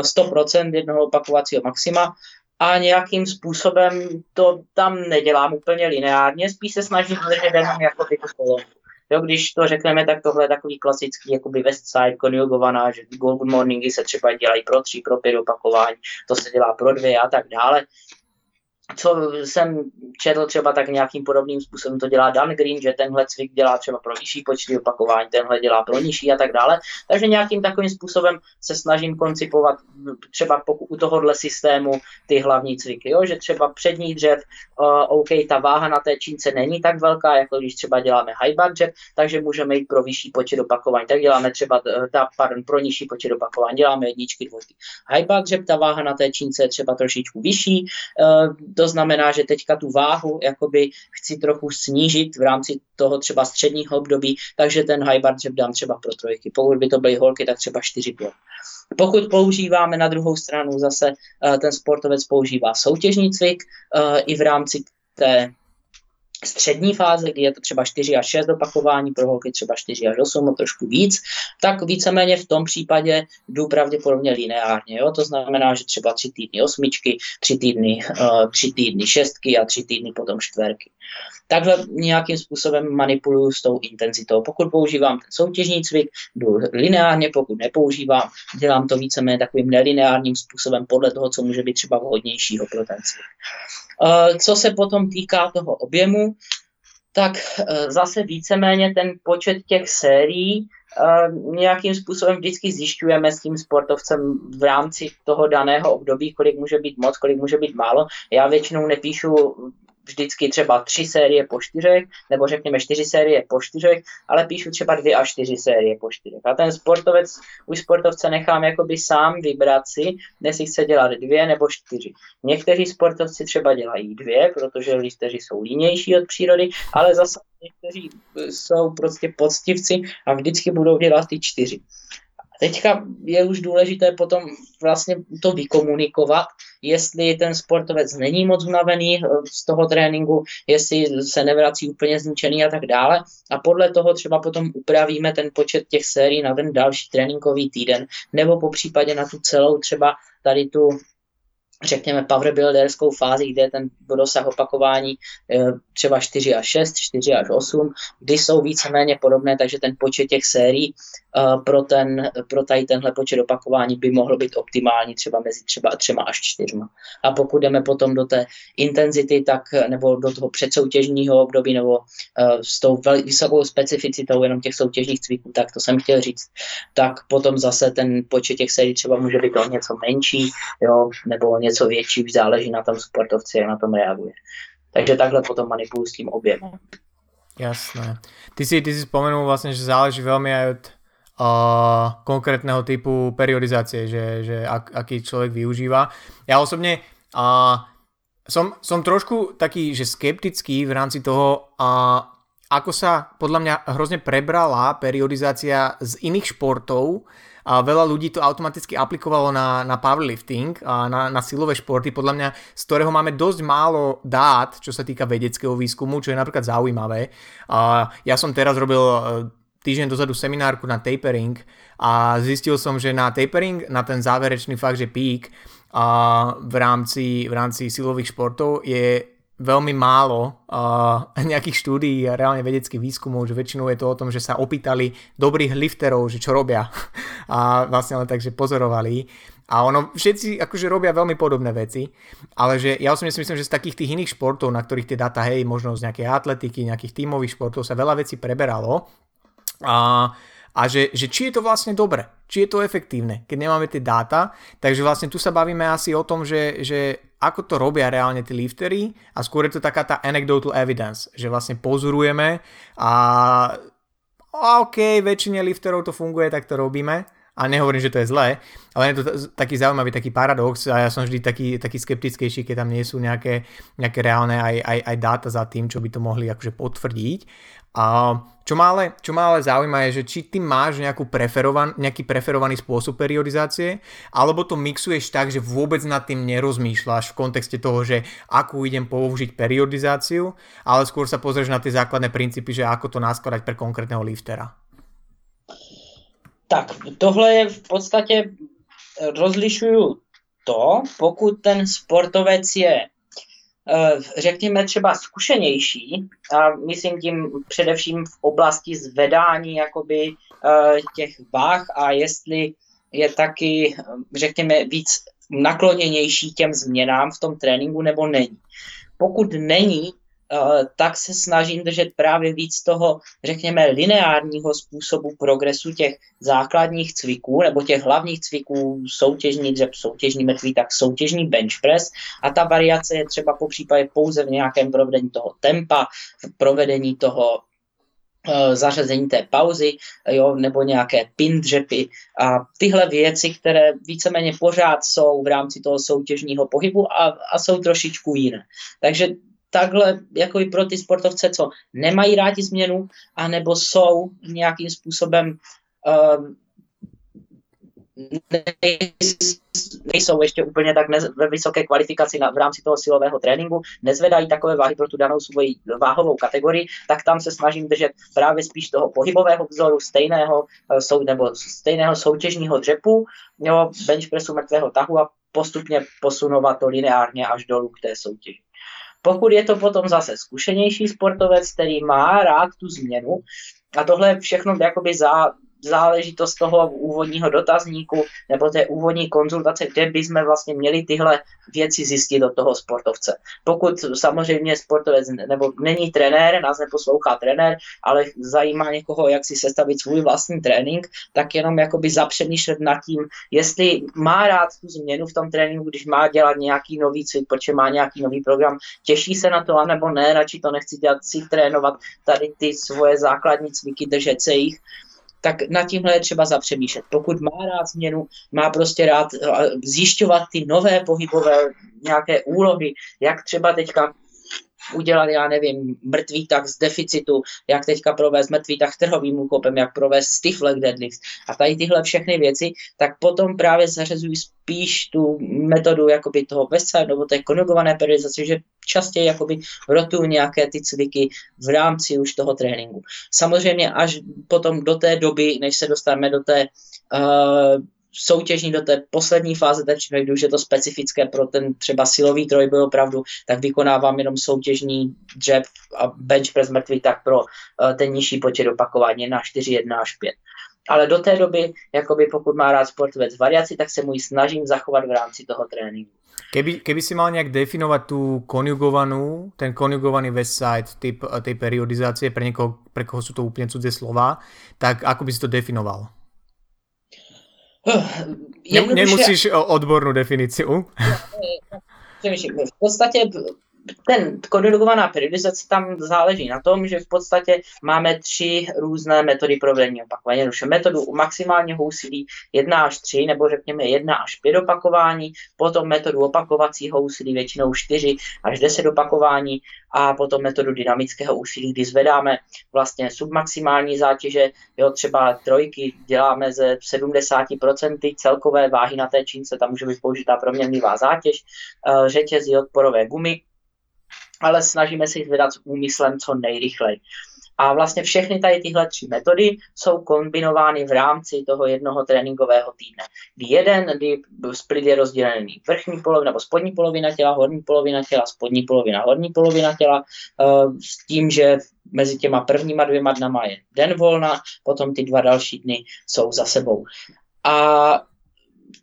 100% no, jednoho opakovacího maxima, a nějakým způsobem to tam nedělám úplně lineárně, spíš se snažím držet jenom jako ty kolonku. Jo, když to řekneme, tak tohle je takový klasický jakoby West Side konjugovaná, že Good Morningy se třeba dělají pro tři, pro pět opakování, to se dělá pro dvě a tak dále co jsem četl třeba tak nějakým podobným způsobem to dělá Dan Green, že tenhle cvik dělá třeba pro nižší počty opakování, tenhle dělá pro nižší a tak dále. Takže nějakým takovým způsobem se snažím koncipovat třeba pokud u tohohle systému ty hlavní cviky, jo? že třeba přední dřev, uh, OK, ta váha na té čínce není tak velká, jako když třeba děláme high bar dřev, takže můžeme jít pro vyšší počet opakování. Tak děláme třeba uh, ta, pardon, pro nižší počet opakování, děláme jedničky, dvojky. High bar dřev, ta váha na té čínce je třeba trošičku vyšší, uh, to znamená, že teďka tu váhu jakoby chci trochu snížit v rámci toho třeba středního období, takže ten high bar dřep dám třeba pro trojky. Pokud by to byly holky, tak třeba 4-5. Pokud používáme na druhou stranu zase eh, ten sportovec používá soutěžní cvik eh, i v rámci té střední fáze, kdy je to třeba 4 až 6 opakování, pro holky třeba 4 až 8, trošku víc, tak víceméně v tom případě jdu pravděpodobně lineárně. Jo? To znamená, že třeba 3 týdny osmičky, 3 týdny, uh, 3 týdny šestky a 3 týdny potom čtverky. Takhle nějakým způsobem manipuluju s tou intenzitou. Pokud používám ten soutěžní cvik, jdu lineárně, pokud nepoužívám, dělám to víceméně takovým nelineárním způsobem podle toho, co může být třeba vhodnějšího pro ten cvik. Eh, co se potom týká toho objemu, tak eh, zase víceméně ten počet těch sérií eh, nějakým způsobem vždycky zjišťujeme s tím sportovcem v rámci toho daného období, kolik může být moc, kolik může být málo. Já většinou nepíšu vždycky třeba tři série po čtyřech, nebo řekněme čtyři série po čtyřech, ale píšu třeba dvě až čtyři série po čtyřech. A ten sportovec, už sportovce nechám jakoby sám vybrat si, jestli chce dělat dvě nebo čtyři. Někteří sportovci třeba dělají dvě, protože listeři jsou línější od přírody, ale zase někteří jsou prostě poctivci a vždycky budou dělat ty čtyři. Teďka je už důležité potom vlastně to vykomunikovat, jestli ten sportovec není moc unavený eh, z toho tréninku, jestli se nevrací úplně zničený a tak dále. A podle toho třeba potom upravíme ten počet těch sérií na ten další tréninkový týden, nebo po případě na tu celou třeba tady tu řekněme, powerbuilderskou fázi, kde je ten dosah opakování eh, třeba 4 až 6, 4 až 8, kdy jsou víceméně podobné, takže ten počet těch sérií pro, ten, pro tady tenhle počet opakování by mohl být optimální třeba mezi třeba třema až čtyřma. A pokud jdeme potom do té intenzity, tak nebo do toho předsoutěžního období, nebo eh, s tou vysokou specificitou jenom těch soutěžních cviků, tak to jsem chtěl říct, tak potom zase ten počet těch sérií třeba může být o něco menší, jo, nebo něco větší, záleží na tom sportovci, jak na tom reaguje. Takže takhle potom manipuluji s tím objemem. Jasné. Ty si, ty si spomenul vlastně, že záleží velmi aj od uh, konkrétneho typu periodizácie, že, že ak, aký člověk využívá. Já osobně uh, som, som trošku taký, že skeptický v rámci toho, a ako sa podľa mňa hrozne prebrala periodizácia z iných športov, a veľa ľudí to automaticky aplikovalo na, na powerlifting a na, na silové športy, podľa mňa, z ktorého máme dosť málo dát, čo sa týka vedeckého výskumu, čo je napríklad zaujímavé. A ja som teraz robil e, týždeň dozadu seminárku na tapering a zistil som, že na tapering, na ten záverečný fakt, že peak a v rámci, v rámci silových športov je veľmi málo uh, nejakých štúdií a reálne vedeckých výskumov, že väčšinou je to o tom, že sa opýtali dobrých lifterov, že čo robia. A vlastne len tak, že pozorovali. A ono, všetci akože robia veľmi podobné veci, ale že ja osobne si myslím, že z takých tých iných športov, na ktorých tie data, hej, možno z nejakej atletiky, nejakých tímových športov sa veľa vecí preberalo a a že, že či je to vlastne dobre, či je to efektívne, keď nemáme tie dáta. Takže vlastne tu sa bavíme asi o tom, že, že ako to robia reálne tí liftery a skôr je to taká tá anecdotal evidence, že vlastne pozorujeme a, a OK, väčšine lifterov to funguje, tak to robíme a nehovorím, že to je zlé, ale je to taký zaujímavý taký paradox a ja som vždy taký, taký skeptickejší, keď tam nie sú nejaké, nejaké reálne aj, aj, aj dáta za tým, čo by to mohli akože potvrdiť. A čo ma ale, čo ma ale zaujíma je, že či ty máš nejakú preferovan, nejaký preferovaný spôsob periodizácie, alebo to mixuješ tak, že vôbec nad tým nerozmýšľaš v kontexte toho, že akú idem použiť periodizáciu, ale skôr sa pozrieš na tie základné princípy, že ako to naskladať pre konkrétneho liftera. Tak, tohle je v podstatě, rozlišuju to, pokud ten sportovec je Eh, řekněme třeba zkušenější, a myslím tím především v oblasti zvedání jakoby eh, těch váh a jestli je taky, eh, řekněme, víc nakloněnější těm změnám v tom tréninku nebo není. Pokud není, Eh, tak se snažím držet právě víc toho, řekněme, lineárního způsobu progresu těch základních cviků, nebo těch hlavních cviků, soutěžní dřep, soutěžní mrtvý, tak soutěžní bench press a ta variace je třeba po případě pouze v nějakém provedení toho tempa, v provedení toho eh, zařazení té pauzy, jo, nebo nějaké pin dřepy a tyhle věci, které víceméně pořád jsou v rámci toho soutěžního pohybu a, a jsou trošičku jiné. Takže takhle jako i pro ty sportovce, co nemají rádi změnu, anebo jsou nějakým způsobem um, nejsou ještě úplně tak ve vysoké kvalifikaci na, v rámci toho silového tréninku, nezvedají takové váhy pro tu danou svoji váhovou kategorii, tak tam se snažím držet právě spíš toho pohybového vzoru, stejného, eh, sou, nebo stejného soutěžního dřepu, jo, bench pressu mrtvého tahu a postupně posunovat to lineárně až dolů k té soutěži. Pokud je to potom zase zkušenější sportovec, který má rád tu změnu, a tohle všechno jakoby za, záležitost toho úvodního dotazníku nebo té úvodní konzultace, kde bychom vlastně měli tyhle věci zjistit do toho sportovce. Pokud samozřejmě sportovec nebo není trenér, nás neposlouchá trenér, ale zajímá někoho, jak si sestavit svůj vlastní trénink, tak jenom jakoby zapřemýšlet nad tím, jestli má rád tu změnu v tom tréninku, když má dělat nějaký nový cvik, protože má nějaký nový program, těší se na to, anebo ne, radši to nechci dělat, si trénovat tady ty svoje základní cviky, držet se jich tak nad tímhle je třeba zapřemýšlet. Pokud má rád změnu, má prostě rád eh, zjišťovat ty nové pohybové nějaké úlohy, jak třeba teďka udělat, já nevím, mrtvý tak z deficitu, jak teďka provést mrtvý tak trhovým úkopem, jak provést stiff leg deadlift a tady tyhle všechny věci, tak potom právě zařazují spíš tu metodu jakoby toho Westside nebo té konjugované periodizace, že častěji jakoby rotuju nějaké ty cviky v rámci už toho tréninku. Samozřejmě až potom do té doby, než se dostaneme do té uh, soutěžní do té poslední fáze té přípravy, když je to specifické pro ten třeba silový trojboj opravdu, tak vykonávám jenom soutěžní dřep a bench press mrtvý, tak pro uh, ten nižší počet opakování na 4, 1 až 5. Ale do té doby, jakoby pokud má rád sportovec variaci, tak se mu ji snažím zachovat v rámci toho tréninku. Keby, keby si mal nejak definovať tú konjugovanú, ten konjugovaný west side typ tej periodizácie, pre, niekoho, pre koho sú to úplne cudzie slova, tak ako by si to definoval? Jednoduše... Nemusíš odbornou definici. V podstatě ten kodologovaná periodizace tam záleží na tom, že v podstatě máme tři různé metody provedení opakování. Jednoduše metodu maximálního úsilí 1 až 3, nebo řekněme 1 až 5 opakování, potom metodu opakovacího úsilí většinou 4 až 10 opakování a potom metodu dynamického úsilí, kdy zvedáme vlastně submaximální zátěže, jo, třeba trojky děláme ze 70% celkové váhy na té čínce, tam může být použitá proměnlivá zátěž, eh, řetězy odporové gumy, ale snažíme se jich zvedat s úmyslem co nejrychleji. A vlastně všechny tady tyhle tři metody jsou kombinovány v rámci toho jednoho tréninkového týdne. Kdy jeden, kdy split je rozdělený vrchní polovina nebo spodní polovina těla, horní polovina těla, spodní polovina, horní polovina těla, eh, s tím, že mezi těma prvníma dvěma dnama je den volna, potom ty dva další dny jsou za sebou. A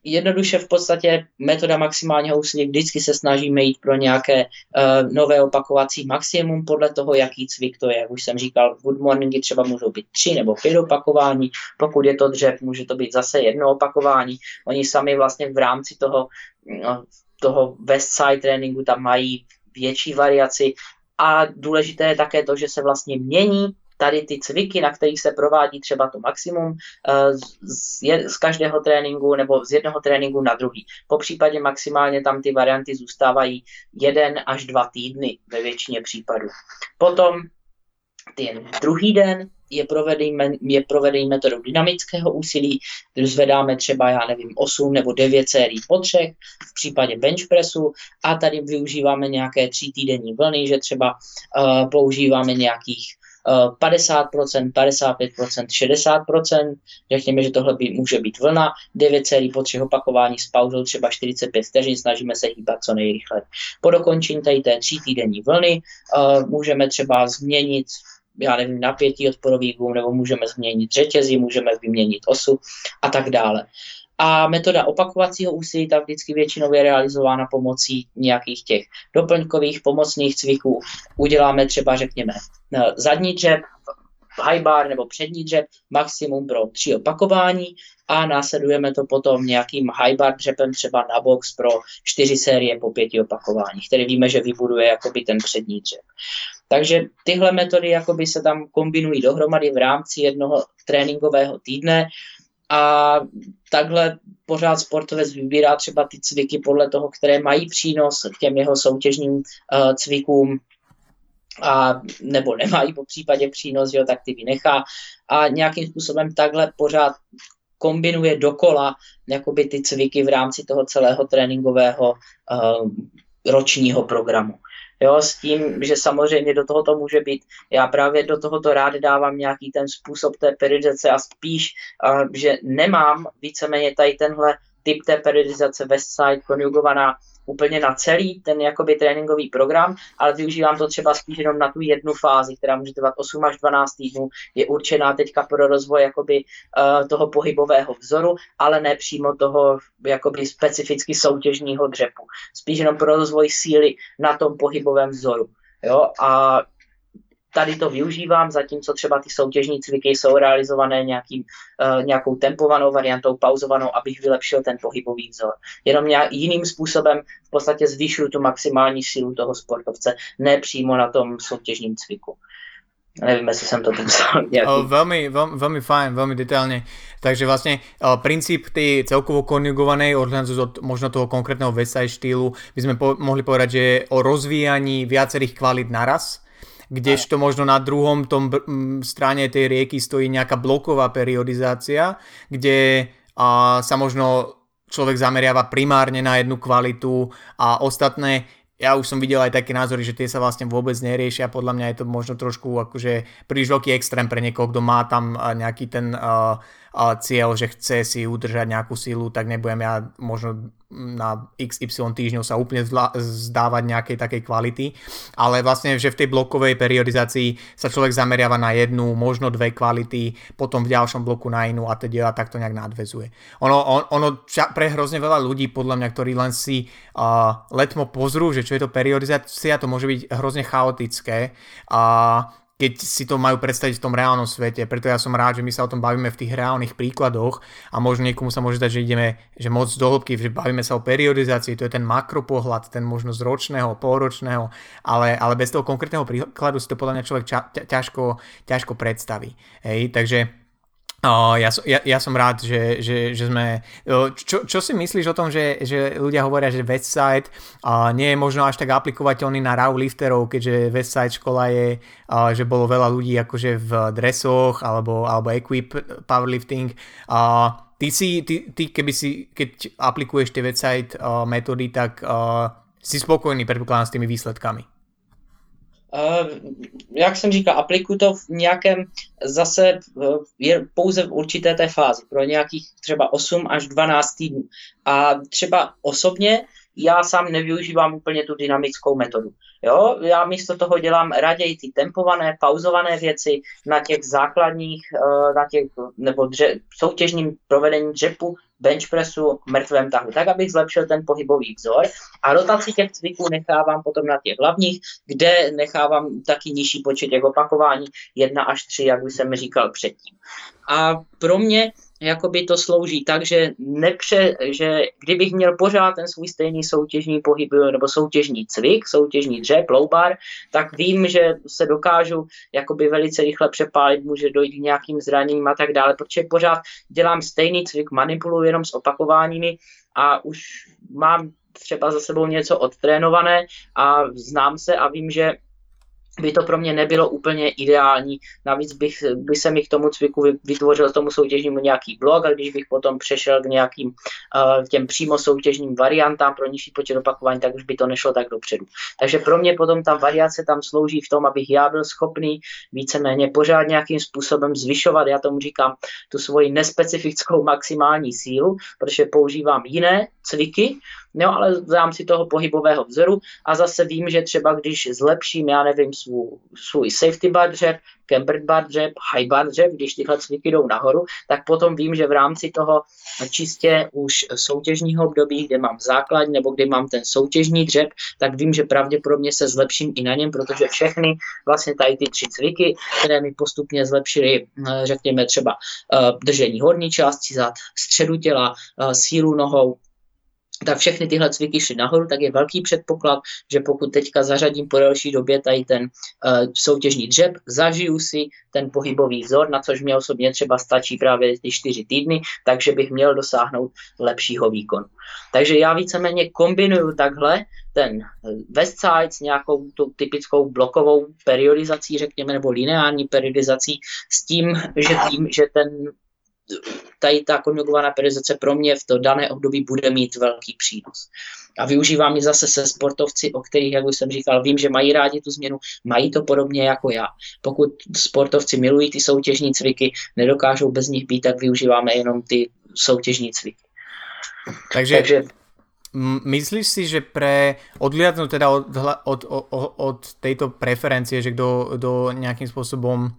jednoduše v podstatě metoda maximálního úsilí vždycky se snažíme jít pro nějaké uh, nové opakovací maximum podle toho, jaký cvik to je. Už jsem říkal, good morningy třeba můžou být tři nebo pět opakování, pokud je to dřev, může to být zase jedno opakování. Oni sami vlastně v rámci toho, no, toho west side tréninku tam mají větší variaci a důležité je také to, že se vlastně mění tady ty cviky, na kterých se provádí třeba to maximum eh, z, z každého tréninku nebo z jednoho tréninku na druhý. Po případě maximálně tam ty varianty zůstávají jeden až dva týdny ve většině případů. Potom ten druhý den je provedení, je provedení metodou dynamického úsilí, kdy zvedáme třeba, já nevím, 8 nebo 9 sérií po třech v případě bench pressu a tady využíváme nějaké tří týdenní vlny, že třeba uh, používáme nějakých 50%, 55%, 60%, řekněme, že tohle by, může být vlna, 9 sérií po třech opakování s pauzou třeba 45 vteřin, snažíme se hýbat co nejrychleji. Po dokončení tady té tří týdenní vlny uh, můžeme třeba změnit já nevím, napětí odporový gum, nebo můžeme změnit řetězí, můžeme vyměnit osu a tak dále. A metoda opakovacího úsilí tam vždycky většinou je realizována pomocí nějakých těch doplňkových pomocných cviků. Uděláme třeba, řekněme, zadní dřep, high bar nebo přední dřep, maximum pro tři opakování a následujeme to potom nějakým high bar dřepem třeba na box pro čtyři série po pěti opakování, který víme, že vybuduje jakoby ten přední dřep. Takže tyhle metody jakoby se tam kombinují dohromady v rámci jednoho tréninkového týdne a takhle pořád sportovec vybírá třeba ty cviky podle toho, které mají přínos k těm jeho soutěžním uh, cvikům, a nebo nemají po případě přínos, jo, tak ty vynechá. A nějakým způsobem takhle pořád kombinuje dokola jakoby ty cviky v rámci toho celého tréninkového uh, ročního programu jo, s tím, že samozřejmě do tohoto může být, já právě do tohoto rád dávám nějaký ten způsob té periodizace a spíš, uh, že nemám víceméně tady tenhle typ té periodizace Westside konjugovaná úplně na celý ten jakoby tréninkový program, ale využívám to třeba spíš jenom na tu jednu fázi, která může trvat 8 až 12 týdnů, je určená teďka pro rozvoj jakoby uh, toho pohybového vzoru, ale ne přímo toho jakoby specificky soutěžního dřepu. Spíš jenom pro rozvoj síly na tom pohybovém vzoru. Jo? A tady to využívám, zatímco třeba ty soutěžní cviky jsou realizované nějakým, uh, nějakou tempovanou variantou, pauzovanou, abych vylepšil ten pohybový vzor. Jenom nějak jiným způsobem v podstatě zvyšuju tu maximální sílu toho sportovce, ne přímo na tom soutěžním cviku. Nevím, jestli jsem to popsal nějaký. O, veľmi, veľmi, veľmi fajn, veľmi detailne. Takže vlastne o, princíp tej celkovo konjugovanej, odhľadnúť od možno toho konkrétneho vesaj štýlu, by sme po, mohli povedať, že je o rozvíjaní viacerých kvalit naraz, kdežto možno na druhom tom strane tej rieky stojí nejaká bloková periodizácia, kde a, sa možno človek zameriava primárne na jednu kvalitu a ostatné ja už som videl aj také názory, že tie sa vlastne vôbec neriešia. Podľa mňa je to možno trošku akože príliš veľký extrém pre niekoho, kto má tam nejaký ten uh, cieľ, že chce si udržať nejakú silu, tak nebudem ja možno na XY týždňov sa úplne zdávať nejakej takej kvality, ale vlastne, že v tej blokovej periodizácii sa človek zameriava na jednu, možno dve kvality, potom v ďalšom bloku na inú a teda takto nejak nadvezuje. Ono, on, ono pre hrozne veľa ľudí, podľa mňa, ktorí len si uh, letmo pozrú, že čo je to periodizácia, to môže byť hrozne chaotické a keď si to majú predstaviť v tom reálnom svete. Preto ja som rád, že my sa o tom bavíme v tých reálnych príkladoch a možno niekomu sa môže zdať, že ideme že moc do hĺbky, že bavíme sa o periodizácii, to je ten makropohľad, ten možno z ročného, polročného, ale, ale bez toho konkrétneho príkladu si to podľa mňa človek ťažko, ťažko predstaví. Hej, takže O, ja, ja, ja som rád, že, že, že sme... Čo, čo si myslíš o tom, že, že ľudia hovoria, že Westside uh, nie je možno až tak aplikovateľný na RAW lifterov, keďže Westside škola je, uh, že bolo veľa ľudí akože v dresoch alebo, alebo equip powerlifting. Uh, ty si, ty, ty keby si, keď aplikuješ tie Westside uh, metódy, tak uh, si spokojný predpokladám s tými výsledkami. Uh, jak jsem říkal, aplikuju to v nějakém zase uh, je pouze v určité té fázi, pro nějakých třeba 8 až 12 týdnů. A třeba osobně já sám nevyužívám úplně tu dynamickou metodu. Jo, já místo toho dělám raději ty tempované, pauzované věci na těch základních, eh, na těch, nebo dře, soutěžním provedení dřepu, bench pressu, mrtvém tahu, tak abych zlepšil ten pohybový vzor. A rotaci těch cviků nechávám potom na těch hlavních, kde nechávám taky nižší počet těch opakování, jedna až tři, jak už jsem říkal předtím. A pro mě jakoby to slouží tak, že, nepře, že kdybych měl pořád ten svůj stejný soutěžní pohyb nebo soutěžní cvik, soutěžní dřep, low bar, tak vím, že se dokážu jakoby velice rychle přepálit, může dojít k nějakým zraněním a tak dále, protože pořád dělám stejný cvik, manipuluji jenom s opakováními a už mám třeba za sebou něco odtrénované a znám se a vím, že by to pro mě nebylo úplně ideální. Navíc bych, by se mi k tomu cviku vytvořil tomu soutěžnímu nějaký blog, a když bych potom přešel k nějakým uh, těm přímo soutěžním variantám pro nižší počet opakování, tak už by to nešlo tak dopředu. Takže pro mě potom ta variace tam slouží v tom, abych já byl schopný víceméně pořád nějakým způsobem zvyšovat, já tomu říkám, tu svoji nespecifickou maximální sílu, protože používám jiné cviky, No, ale v rámci toho pohybového vzoru. A zase vím, že třeba když zlepším, já nevím, svůj, svůj safety bar dřep, cambered bar dřep, high bar dřep, když tyhle cviky jdou nahoru, tak potom vím, že v rámci toho čistě už soutěžního období, kde mám základ nebo kde mám ten soutěžní dřep, tak vím, že pravděpodobně se zlepším i na něm, protože všechny vlastně tady ty tři cviky, které mi postupně zlepšily, řekněme třeba eh, držení horní části zad, středu těla, eh, sílu nohou, tak všechny tyhle cviky šly nahoru, tak je velký předpoklad, že pokud teďka zařadím po delší době tady ten uh, soutěžní dřep, zažiju si ten pohybový vzor, na což mě osobně třeba stačí právě ty čtyři týdny, takže bych měl dosáhnout lepšího výkonu. Takže já víceméně kombinuju takhle ten Westside s nějakou tu typickou blokovou periodizací, řekněme, nebo lineární periodizací, s tím, že vím, že ten tady ta konjugovaná periodizace pro mě v to dané období bude mít velký přínos. A využívám ji zase se sportovci, o kterých, jak už jsem říkal, vím, že mají rádi tu změnu, mají to podobně jako já. Pokud sportovci milují ty soutěžní cviky, nedokážou bez nich být, tak využíváme jenom ty soutěžní cviky. Takže, Takže Myslíš si, že pre odliadnúť teda od, od, od, od tejto preferencie, že kto, kto nejakým spôsobom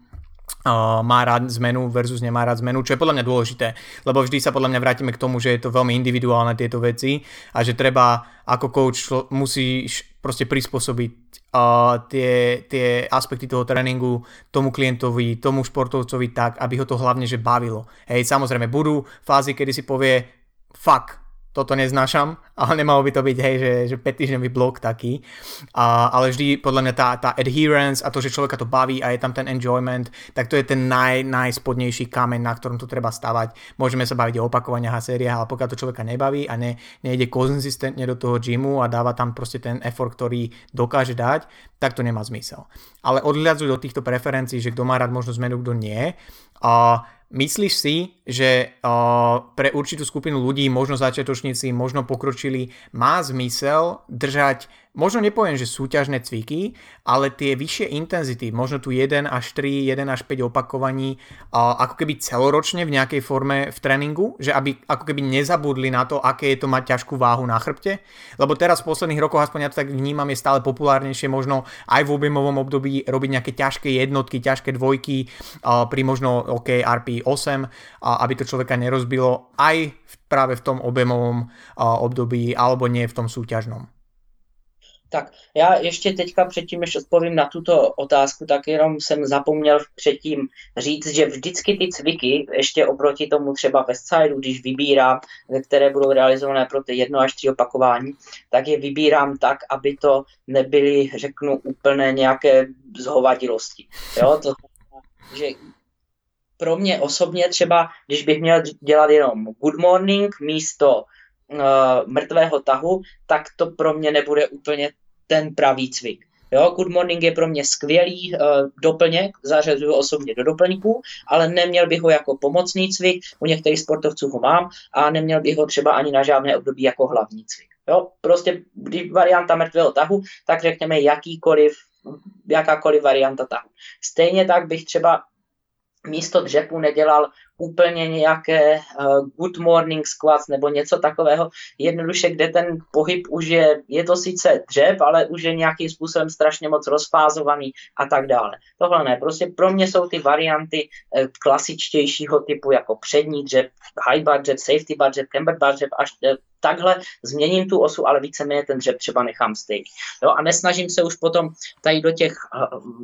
uh, má rád zmenu versus nemá rád zmenu, čo je podľa mňa dôležité, lebo vždy sa podľa mňa vrátime k tomu, že je to veľmi individuálne tieto veci a že treba ako coach musíš proste prispôsobiť uh, tie, tie aspekty toho tréningu tomu klientovi, tomu športovcovi tak, aby ho to hlavne že bavilo. Hej, samozrejme budú fázy, kedy si povie fuck, toto neznášam, ale nemalo by to byť, hej, že, že 5 týždňový blok taký. A, ale vždy podľa mňa tá, tá adherence a to, že človeka to baví a je tam ten enjoyment, tak to je ten naj, najspodnejší kameň, na ktorom to treba stavať. Môžeme sa baviť o opakovaniach a sériách, ale pokiaľ to človeka nebaví a ne, nejde konzistentne do toho gymu a dáva tam proste ten effort, ktorý dokáže dať, tak to nemá zmysel. Ale odhľadzujú do týchto preferencií, že kto má rád možno zmenu, kto nie. A Myslíš si, že uh, pre určitú skupinu ľudí, možno začiatočníci, možno pokročili, má zmysel držať možno nepoviem, že súťažné cviky, ale tie vyššie intenzity, možno tu 1 až 3, 1 až 5 opakovaní, ako keby celoročne v nejakej forme v tréningu, že aby ako keby nezabudli na to, aké je to mať ťažkú váhu na chrbte, lebo teraz v posledných rokoch, aspoň ja to tak vnímam, je stále populárnejšie možno aj v objemovom období robiť nejaké ťažké jednotky, ťažké dvojky pri možno OK RP 8, aby to človeka nerozbilo aj práve v tom objemovom období alebo nie v tom súťažnom. Tak já ještě teďka předtím, než odpovím na tuto otázku, tak jenom jsem zapomněl předtím říct, že vždycky ty cviky, ještě oproti tomu třeba Westside, když vybírám, které budou realizované pro ty jedno až tři opakování, tak je vybírám tak, aby to nebyly, řeknu, úplné nějaké zhovadilosti. Jo, to že pro mě osobně třeba, když bych měl dělat jenom good morning místo uh, mrtvého tahu, tak to pro mě nebude úplně ten pravý cvik. Jo, Good Morning je pro mě skvělý uh, doplněk, zařazuju osobně do doplňků, ale neměl bych ho jako pomocný cvik, u některých sportovců ho mám a neměl bych ho třeba ani na žádné období jako hlavní cvik. Jo, prostě když varianta mrtvého tahu, tak řekněme jakýkoliv, jakákoliv varianta tahu. Stejně tak bych třeba místo dřepu nedělal úplně nějaké uh, good morning squats nebo něco takového, jednoduše, kde ten pohyb už je, je to sice dřep, ale už je nějakým způsobem strašně moc rozfázovaný a tak dále. Tohle ne, prostě pro mě jsou ty varianty uh, klasičtějšího typu jako přední dřep, high bar safety bar dřep, camber bar dřep, až uh, takhle změním tu osu, ale víceméně ten dřep třeba nechám stejný. Jo, a nesnažím se už potom tady do těch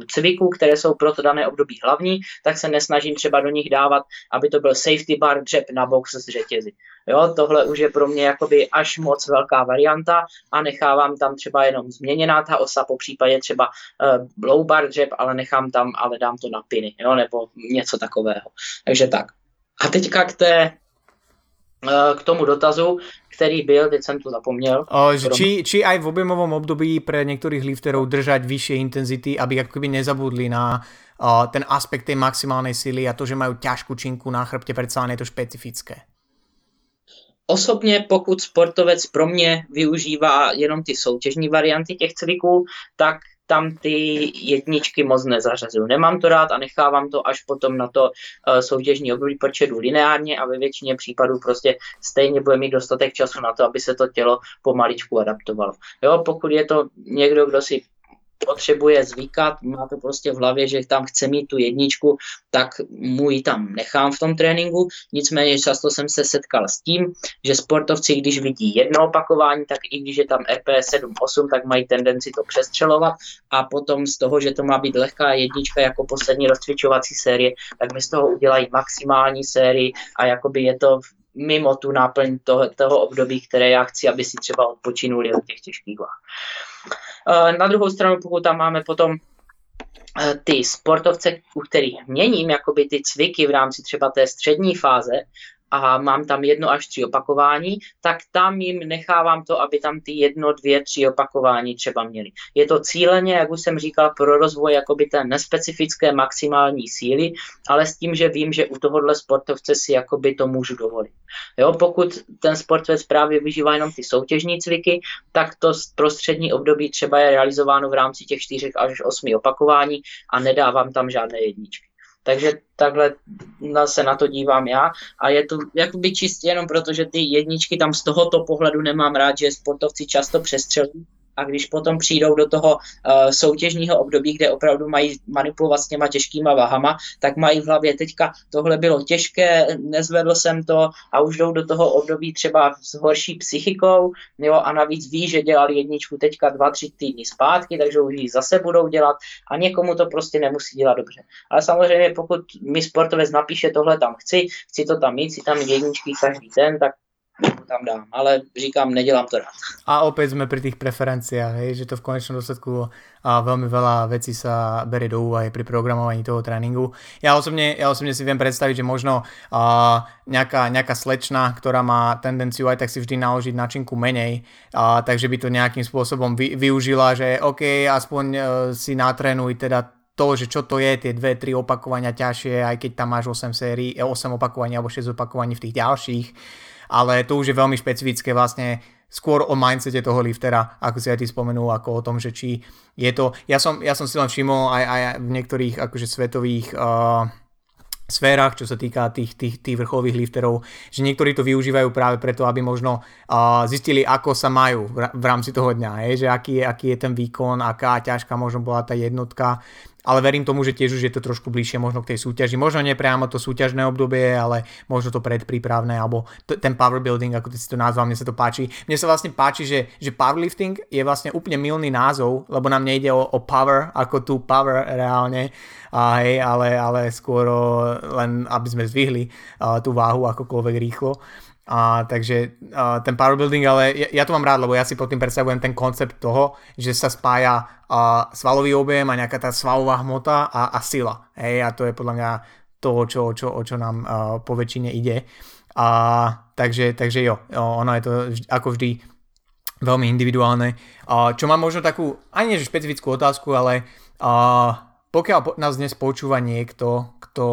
cviků, které jsou pro to dané období hlavní, tak se nesnažím třeba do nich dávat, aby to byl safety bar dřep na box z řetězy. Jo, tohle už je pro mě jakoby až moc velká varianta a nechávám tam třeba jenom změněná ta osa, po případě třeba uh, low bar dřep, ale nechám tam, ale dám to na piny, jo, nebo něco takového. Takže tak. A teďka k té k tomu dotazu, který byl, teď jsem to zapomněl. O, že či, či aj v objemovom období pre některých lifterov držať vyššie intenzity, aby jakoby nezabudli na o, ten aspekt tej maximálnej sily a to, že majú ťažkú činku na chrbte, predsa je to špecifické. Osobně, pokud sportovec pro mě využívá jenom ty soutěžní varianty těch cviků, tak tam ty jedničky moc nezařazuju. Nemám to rád a nechávám to až potom na to uh, soutěžní období, protože jdu lineárně a ve většině případů prostě stejně bude mít dostatek času na to, aby se to tělo pomaličku adaptovalo. Jo, pokud je to někdo, kdo si potřebuje zvykat, má to prostě v hlavě, že tam chce mít tu jedničku, tak mu ji tam nechám v tom tréninku. Nicméně často jsem se setkal s tím, že sportovci, když vidí jedno opakování, tak i když je tam RP 7-8, tak mají tendenci to přestřelovat a potom z toho, že to má být lehká jednička jako poslední rozcvičovací série, tak mi z toho udělají maximální sérii a jakoby je to mimo tu náplň toho, toho období, které já chci, aby si třeba odpočinuli od těch těžkých váh. Eh, na druhou stranu, pokud tam máme potom eh, ty sportovce, u kterých měním jakoby ty cviky v rámci třeba té střední fáze, a mám tam jedno až tři opakování, tak tam jim nechávám to, aby tam ty jedno, dvě, tři opakování třeba měli. Je to cíleně, jak už jsem říkal, pro rozvoj jakoby té nespecifické maximální síly, ale s tím, že vím, že u tohohle sportovce si jakoby to můžu dovolit. Jo, pokud ten sportovec právě vyžívá jenom ty soutěžní cviky, tak to prostřední období třeba je realizováno v rámci těch čtyřech až osmi opakování a nedávám tam žádné jedničky. Takže takhle se na to dívám já. A je to jakoby čistě jenom proto, že ty jedničky tam z tohoto pohledu nemám rád, že sportovci často přestřelují a když potom přijdou do toho uh, soutěžního období, kde opravdu mají manipulovat s těma těžkýma váhama, tak mají v hlavě teďka tohle bylo těžké, nezvedl jsem to a už jdou do toho období třeba s horší psychikou, jo, a navíc ví, že dělali jedničku teďka dva, tři týdny zpátky, takže už ji zase budou dělat a někomu to prostě nemusí dělat dobře. Ale samozřejmě pokud mi sportovec napíše tohle tam chci, chci to tam mít, si tam jedničky každý den, tak tam dám, ale říkám, nedělám to rád. A opět jsme pri tých preferenciách, hej, že to v konečnom dôsledku a veľmi veľa vecí sa berie do úvahy pri programovaní toho tréninku. Ja osobne, ja osobne si viem predstaviť, že možno a, nejaká, nejaká slečna, ktorá má tendenciu aj tak si vždy naložiť načinku menej, a, takže by to nejakým spôsobom vy, využila, že OK, aspoň uh, si natrénuj teda to, že čo to je, tie dve, tri opakovania ťažšie, aj keď tam máš 8 sérií, 8 opakovaní alebo 6 opakovaní v tých ďalších ale to už je veľmi špecifické vlastne skôr o mindsete toho liftera, ako si aj ty spomenul, ako o tom, že či je to, ja som, ja som si len všimol aj, aj v niektorých akože svetových uh, sférach, čo sa týka tých, tých, tých vrcholových lifterov, že niektorí to využívajú práve preto, aby možno uh, zistili, ako sa majú v, v rámci toho dňa, je, že aký je, aký je ten výkon, aká ťažká možno bola tá jednotka ale verím tomu, že tiež už je to trošku bližšie možno k tej súťaži. Možno nie priamo to súťažné obdobie, ale možno to predprípravné, alebo t- ten power building, ako ty si to nazval, mne sa to páči. Mne sa vlastne páči, že, že powerlifting je vlastne úplne milný názov, lebo nám nejde o, o power, ako tu power reálne, a hej, ale, ale skôr len, aby sme zvihli uh, tú váhu akokoľvek rýchlo. A, takže a, ten power building, ale ja, ja to mám rád, lebo ja si pod tým predstavujem ten koncept toho, že sa spája a, svalový objem a nejaká tá svalová hmota a, a sila. Hej, a to je podľa mňa toho, čo, čo, o čo nám a, po väčšine ide. A, takže, takže jo, ono je to ako vždy veľmi individuálne. A, čo mám možno takú, ani nie že špecifickú otázku, ale a, pokiaľ nás dnes počúva niekto, kto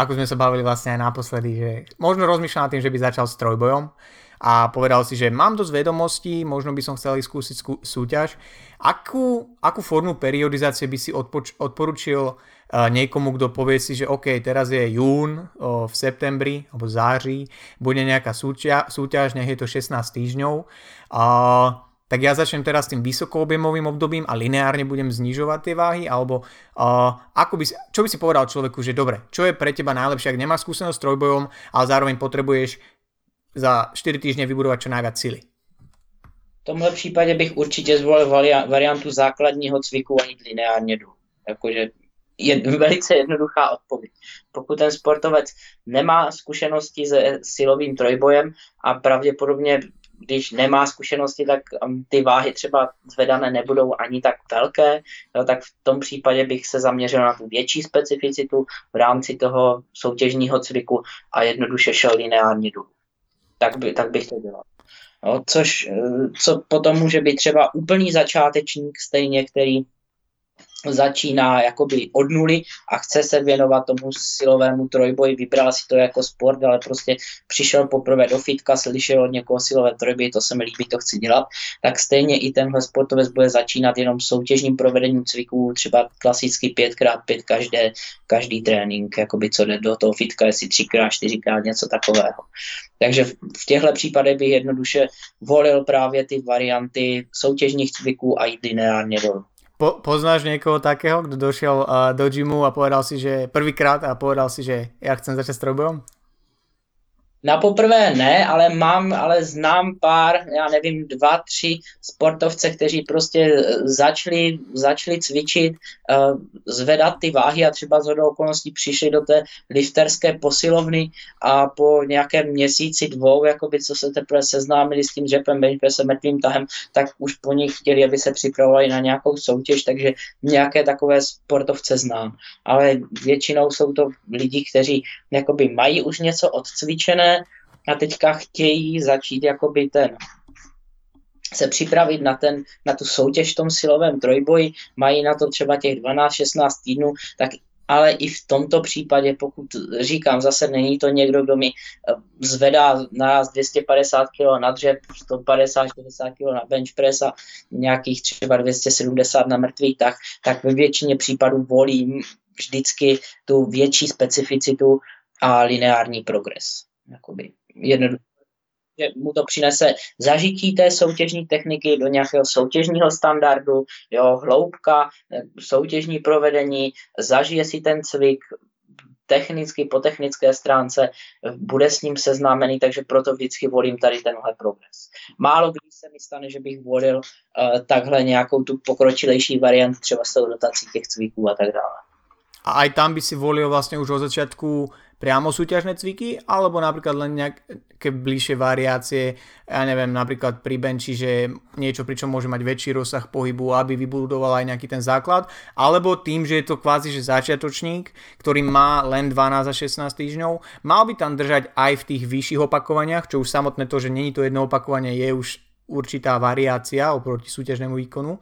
ako sme sa bavili vlastne aj naposledy, že možno rozmýšľal nad tým, že by začal s trojbojom a povedal si, že mám dosť vedomostí, možno by som chcel skúsiť skú, súťaž. Akú, akú formu periodizácie by si odpoč, odporučil uh, niekomu, kto povie si, že OK, teraz je jún, uh, v septembri alebo září, bude nejaká súťaž, nech je to 16 týždňov. Uh, tak ja začnem teraz tým vysokoobjemovým obdobím a lineárne budem znižovať tie váhy, alebo uh, ako by si, čo by si povedal človeku, že dobre, čo je pre teba najlepšie, ak nemáš skúsenosť s trojbojom, ale zároveň potrebuješ za 4 týždne vybudovať čo najviac sily? V tomhle případě bych určitě zvolil variantu základního cviku a jít lineárně dolů. Jakože je velice jednoduchá odpověď. Pokud ten sportovec nemá zkušenosti se silovým trojbojem a pravděpodobně když nemá zkušenosti, tak um, ty váhy třeba zvedané nebudou ani tak velké, tak v tom případě bych se zaměřil na tu větší specificitu v rámci toho soutěžního cviku a jednoduše šel lineárně dolů. Tak, by, tak bych to dělal. Jo, což eh, co potom může být třeba úplný začátečník stejně, který začíná jakoby od nuly a chce se věnovat tomu silovému trojboji, vybral si to jako sport, ale prostě přišel poprvé do fitka, slyšel od někoho silové trojboji, to se mi líbí, to chci dělat, tak stejně i tenhle sportovec bude začínat jenom soutěžním provedením cviků, třeba klasicky 5x5 každé, každý trénink, jakoby co jde do toho fitka, jestli 3x, 4x, něco takového. Takže v těchto případech bych jednoduše volil právě ty varianty soutěžních cviků a jít lineárně dolů. Po, poznáš niekoho takého, kto došiel uh, do gymu a povedal si, že prvýkrát a povedal si, že ja chcem začať s trojbojom? Na poprvé ne, ale mám, ale znám pár, já nevím, dva, tři sportovce, kteří prostě eh, začali, začali cvičit, uh, zvedat ty váhy a třeba z okolností přišli do té lifterské posilovny a po nějakém měsíci, dvou, jakoby, co se teprve seznámili s tím žepem, benchpressem, mrtvým tahem, tak už po nich chtěli, aby se připravovali na nějakou soutěž, takže nějaké takové sportovce znám. Ale většinou jsou to lidi, kteří jakoby mají už něco odcvičené, a teďka chtějí začít jakoby ten se připravit na, ten, na tu soutěž v tom silovém trojboji, mají na to třeba těch 12-16 týdnů, tak ale i v tomto případě, pokud říkám, zase není to někdo, kdo mi eh, zvedá nás 250 kg na dřep, 150-60 kg na bench press a nějakých třeba 270 na mrtvý, tak, tak ve většině případů volím vždycky tu větší specificitu a lineární progres. Jakoby jednoduché že mu to přinese zažití té soutěžní techniky do nějakého soutěžního standardu, jo, hloubka, soutěžní provedení, zažije si ten cvik technicky, po technické stránce, bude s ním seznámený, takže proto vždycky volím tady tenhle progres. Málo kdy se mi stane, že bych volil uh, takhle nějakou tu pokročilejší variant třeba s tou dotací těch cviků a tak dále. A aj tam by si volil vlastně už od začátku priamo súťažné cviky, alebo napríklad len nejaké bližšie variácie, ja neviem, napríklad pri benči, že niečo, pričom môže mať väčší rozsah pohybu, aby vybudoval aj nejaký ten základ, alebo tým, že je to kvázi, že začiatočník, ktorý má len 12 a 16 týždňov, mal by tam držať aj v tých vyšších opakovaniach, čo už samotné to, že není to jedno opakovanie, je už určitá variácia oproti súťažnému výkonu.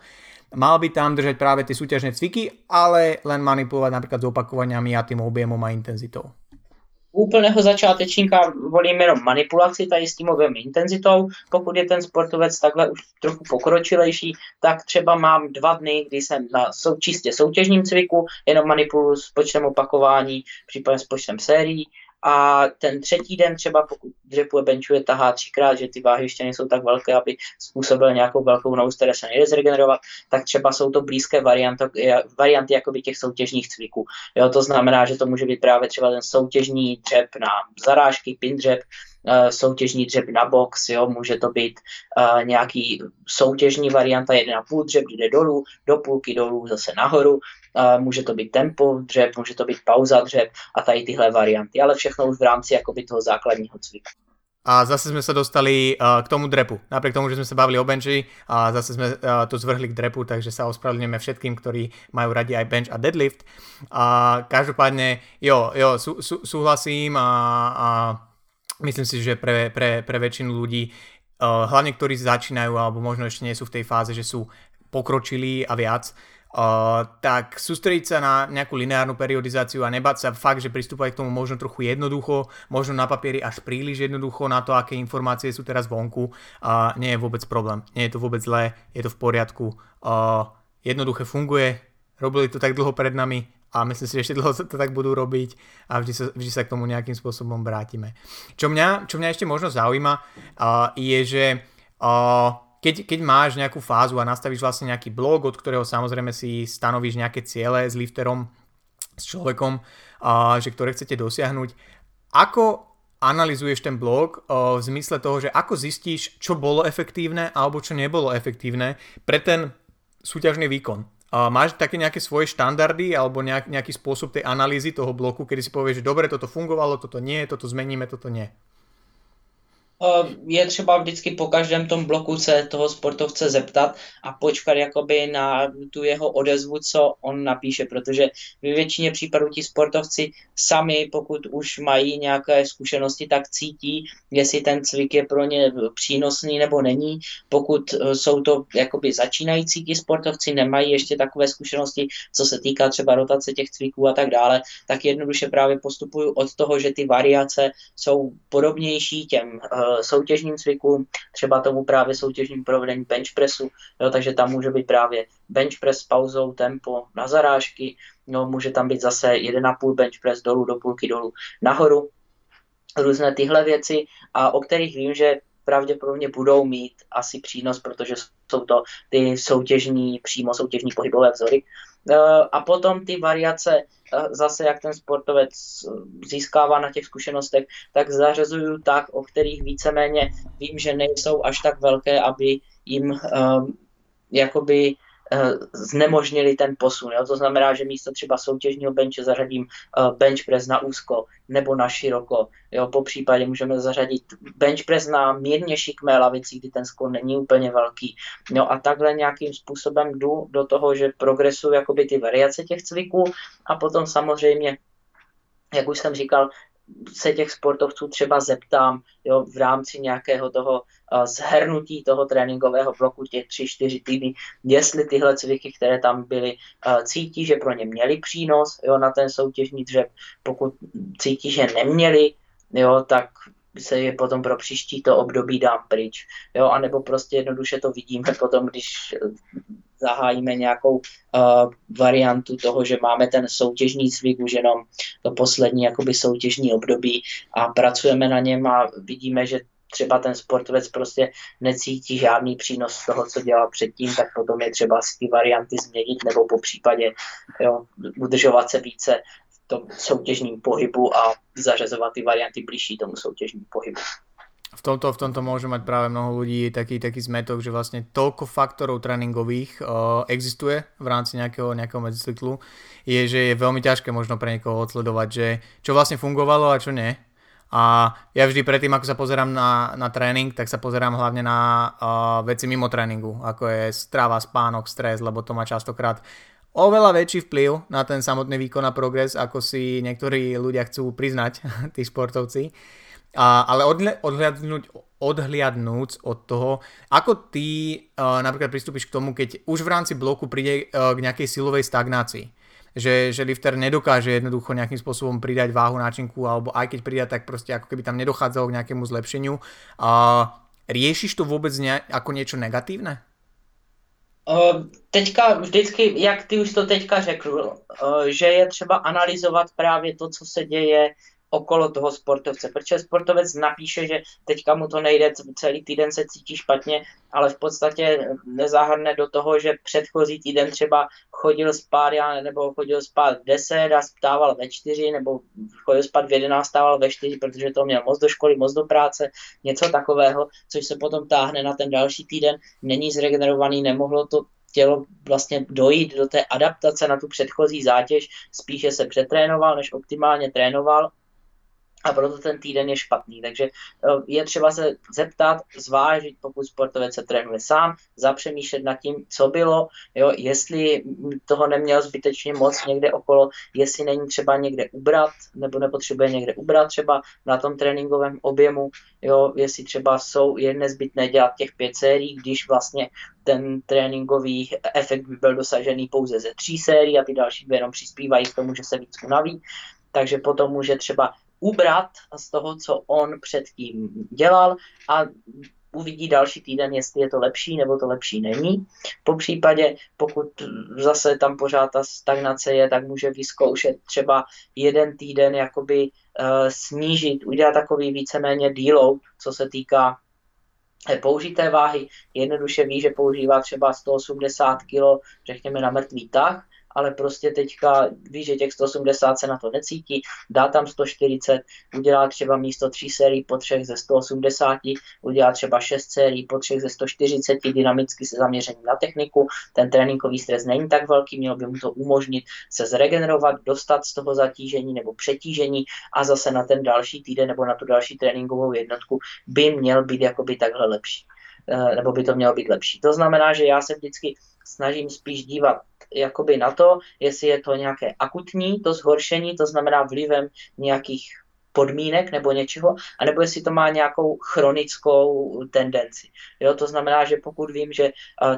Mal by tam držať práve tie súťažné cviky, ale len manipulovať napríklad s opakovaniami a tým objemom a intenzitou úplného začátečníka volím jenom manipulaci tady s týmovým intenzitou. Pokud je ten sportovec takhle už trochu pokročilejší, tak třeba mám dva dny, kdy jsem na sou, čistě soutěžním cviku, jenom manipuluji s počtem opakování, případně s počtem sérií a ten třetí den třeba pokud dřepuje, benchuje, tahá třikrát, že ty váhy ještě nejsou tak velké, aby způsobil nějakou velkou nous, které se nejde zregenerovat, tak třeba jsou to blízké varianty, varianty jakoby těch soutěžních cviků. Jo, to znamená, že to může být právě třeba ten soutěžní dřep na zarážky, pin dřep, soutěžní dřep na box, jo, může to být uh, nějaký soutěžní varianta, půl dřep jde dolů, do půlky dolů, zase nahoru, uh, může to být tempo dřep, může to být pauza dřep a tady tyhle varianty, ale všechno už v rámci jakoby toho základního cviku. A zase jsme se dostali k tomu drepu. Napriek tomu, že jsme se bavili o benchi, a zase jsme to zvrhli k drepu, takže sa ospravedlňujeme všetkým, ktorí majú radi aj bench a deadlift. A každopádne, jo, jo, sú, sú, súhlasím a, a myslím si, že pre, pre, pre väčšinu ľudí, uh, hlavne ktorí začínajú alebo možno ešte nie sú v tej fáze, že sú pokročilí a viac, uh, tak sústrediť sa na nejakú lineárnu periodizáciu a nebať sa fakt, že pristúpať k tomu možno trochu jednoducho, možno na papieri až príliš jednoducho na to, aké informácie sú teraz vonku, uh, nie je vôbec problém. Nie je to vôbec zlé, je to v poriadku. Uh, jednoduché funguje, robili to tak dlho pred nami, a myslím si, že ešte dlho to tak budú robiť a vždy sa, vždy sa k tomu nejakým spôsobom vrátime. Čo mňa, čo mňa ešte možno zaujíma uh, je, že uh, keď, keď máš nejakú fázu a nastavíš vlastne nejaký blog, od ktorého samozrejme si stanovíš nejaké ciele s lifterom, s človekom, uh, že ktoré chcete dosiahnuť, ako analizuješ ten blog uh, v zmysle toho, že ako zistíš, čo bolo efektívne alebo čo nebolo efektívne pre ten súťažný výkon. Uh, máš také nejaké svoje štandardy alebo nejak, nejaký spôsob tej analýzy toho bloku, kedy si povieš, že dobre, toto fungovalo, toto nie, toto zmeníme, toto nie? Eh, je třeba vždycky po každém tom bloku se toho sportovce zeptat a počkat jakoby na tu jeho odezvu, co on napíše, protože ve většině případů ti sportovci sami, pokud už mají nějaké zkušenosti, tak cítí, jestli ten cvik je pro ně přínosný nebo není. Pokud eh, jsou to jakoby začínající ti sportovci, nemají ještě takové zkušenosti, co se týká třeba rotace těch cviků a tak dále, tak jednoduše právě postupuju od toho, že ty variace jsou podobnější těm uh, soutěžním cvikům, třeba tomu právě soutěžním provedení bench pressu, jo, takže tam může být právě bench press s pauzou, tempo na zarážky, no, může tam být zase 1,5 bench press dolů do půlky dolů nahoru, různé tyhle věci, a o kterých vím, že pravděpodobně budou mít asi přínos, protože jsou to ty soutěžní, přímo soutěžní pohybové vzory. E, a potom ty variace zase jak ten sportovec získává na těch zkušenostech, tak zařazuju tak, o kterých víceméně vím, že nejsou až tak velké, aby jim jakoby znemožnili ten posun. Jo? To znamená, že místo třeba soutěžního benče zařadím uh, bench press na úzko nebo na široko. Jo? Po případě můžeme zařadit bench press na mírně šikmé lavici, kdy ten skon není úplně velký. Jo? A takhle nějakým způsobem jdu do toho, že progresuju jakoby ty variace těch cviků a potom samozřejmě jak už jsem říkal, se těch sportovců třeba zeptám jo, v rámci nějakého toho zhrnutí toho tréninkového bloku těch 3-4 týdny, jestli tyhle cviky, které tam byly, uh, cítí, že pro ně měli přínos jo, na ten soutěžní dřeb. Pokud cítí, že neměli, jo, tak se je potom pro příští to období dám pryč. Jo, anebo prostě jednoduše to vidíme potom, když zahájíme nějakou uh, variantu toho, že máme ten soutěžní cvik už jenom to poslední jakoby soutěžní období a pracujeme na něm a vidíme, že třeba ten sportovec prostě necítí žádný přínos z toho, co dělal předtím, tak potom je třeba si ty varianty změnit nebo po případě jo, udržovat se více v tom soutěžním pohybu a zařazovat ty varianty blížší tomu soutěžnímu pohybu v tomto, v tomto môže mať práve mnoho ľudí taký, taký zmetok, že vlastne toľko faktorov tréningových uh, existuje v rámci nejakého, nejakého medzicyklu, je, že je veľmi ťažké možno pre niekoho odsledovať, že čo vlastne fungovalo a čo nie. A ja vždy predtým, ako sa pozerám na, na tréning, tak sa pozerám hlavne na uh, veci mimo tréningu, ako je strava, spánok, stres, lebo to má častokrát oveľa väčší vplyv na ten samotný výkon a progres, ako si niektorí ľudia chcú priznať, tí športovci. A, ale odhľa, odhľadnúť, odhliadnúc od toho, ako ty uh, napríklad pristúpiš k tomu, keď už v rámci bloku príde uh, k nejakej silovej stagnácii. Že, že lifter nedokáže jednoducho nejakým spôsobom pridať váhu náčinku, alebo aj keď pridá, tak proste ako keby tam nedochádzalo k nejakému zlepšeniu. Uh, riešiš to vôbec ne, ako niečo negatívne? Uh, teďka vždycky, jak ty už to teďka řekl, uh, že je třeba analyzovat právě to, co se děje okolo toho sportovce, protože sportovec napíše, že teďka mu to nejde, celý týden se cítí špatně, ale v podstatě nezahrne do toho, že předchozí týden třeba chodil spát, já, nebo chodil spát v 10 a stával ve 4, nebo chodil spát v 11, stával ve 4, protože to měl moc do školy, moc do práce, něco takového, což se potom táhne na ten další týden, není zregenerovaný, nemohlo to tělo vlastně dojít do té adaptace na tu předchozí zátěž, spíše se přetrénoval, než optimálně trénoval a proto ten týden je špatný. Takže eh, je třeba se zeptat, zvážit, pokud sportovec se trénuje sám, zapřemýšlet nad tím, co bylo, jo, jestli toho neměl zbytečně moc někde okolo, jestli není třeba někde ubrat, nebo nepotřebuje někde ubrat třeba na tom tréninkovém objemu, jo, jestli třeba jsou, je nezbytné dělat těch pět sérií, když vlastně ten tréninkový efekt by byl dosažený pouze ze tří sérií a ty další dvě jenom přispívají k tomu, že se víc unaví takže potom může třeba ubrat z toho, co on předtím dělal a uvidí další týden, jestli je to lepší nebo to lepší není. Po případě, pokud zase tam pořád ta stagnace je, tak může vyzkoušet třeba jeden týden jakoby uh, snížit, udělat takový víceméně deload, co se týká eh, použité váhy. Jednoduše ví, že používá třeba 180 kg, řekněme, na mrtvý tah ale prostě teďka ví, že těch 180 se na to necítí, dá tam 140, udělá třeba místo 3 sérií po třech ze 180, udělá třeba 6 sérií po třech ze 140, dynamicky se zaměřením na techniku, ten tréninkový stres není tak velký, mělo by mu to umožnit se zregenerovat, dostat z toho zatížení nebo přetížení a zase na ten další týden nebo na tu další tréninkovou jednotku by měl být jakoby takhle lepší eh, nebo by to mělo být lepší. To znamená, že já se vždycky snažím spíš dívat jakoby na to, jestli je to nějaké akutní, to zhoršení, to znamená vlivem nějakých podmínek nebo něčeho, anebo jestli to má nějakou chronickou tendenci. Jo, to znamená, že pokud vím, že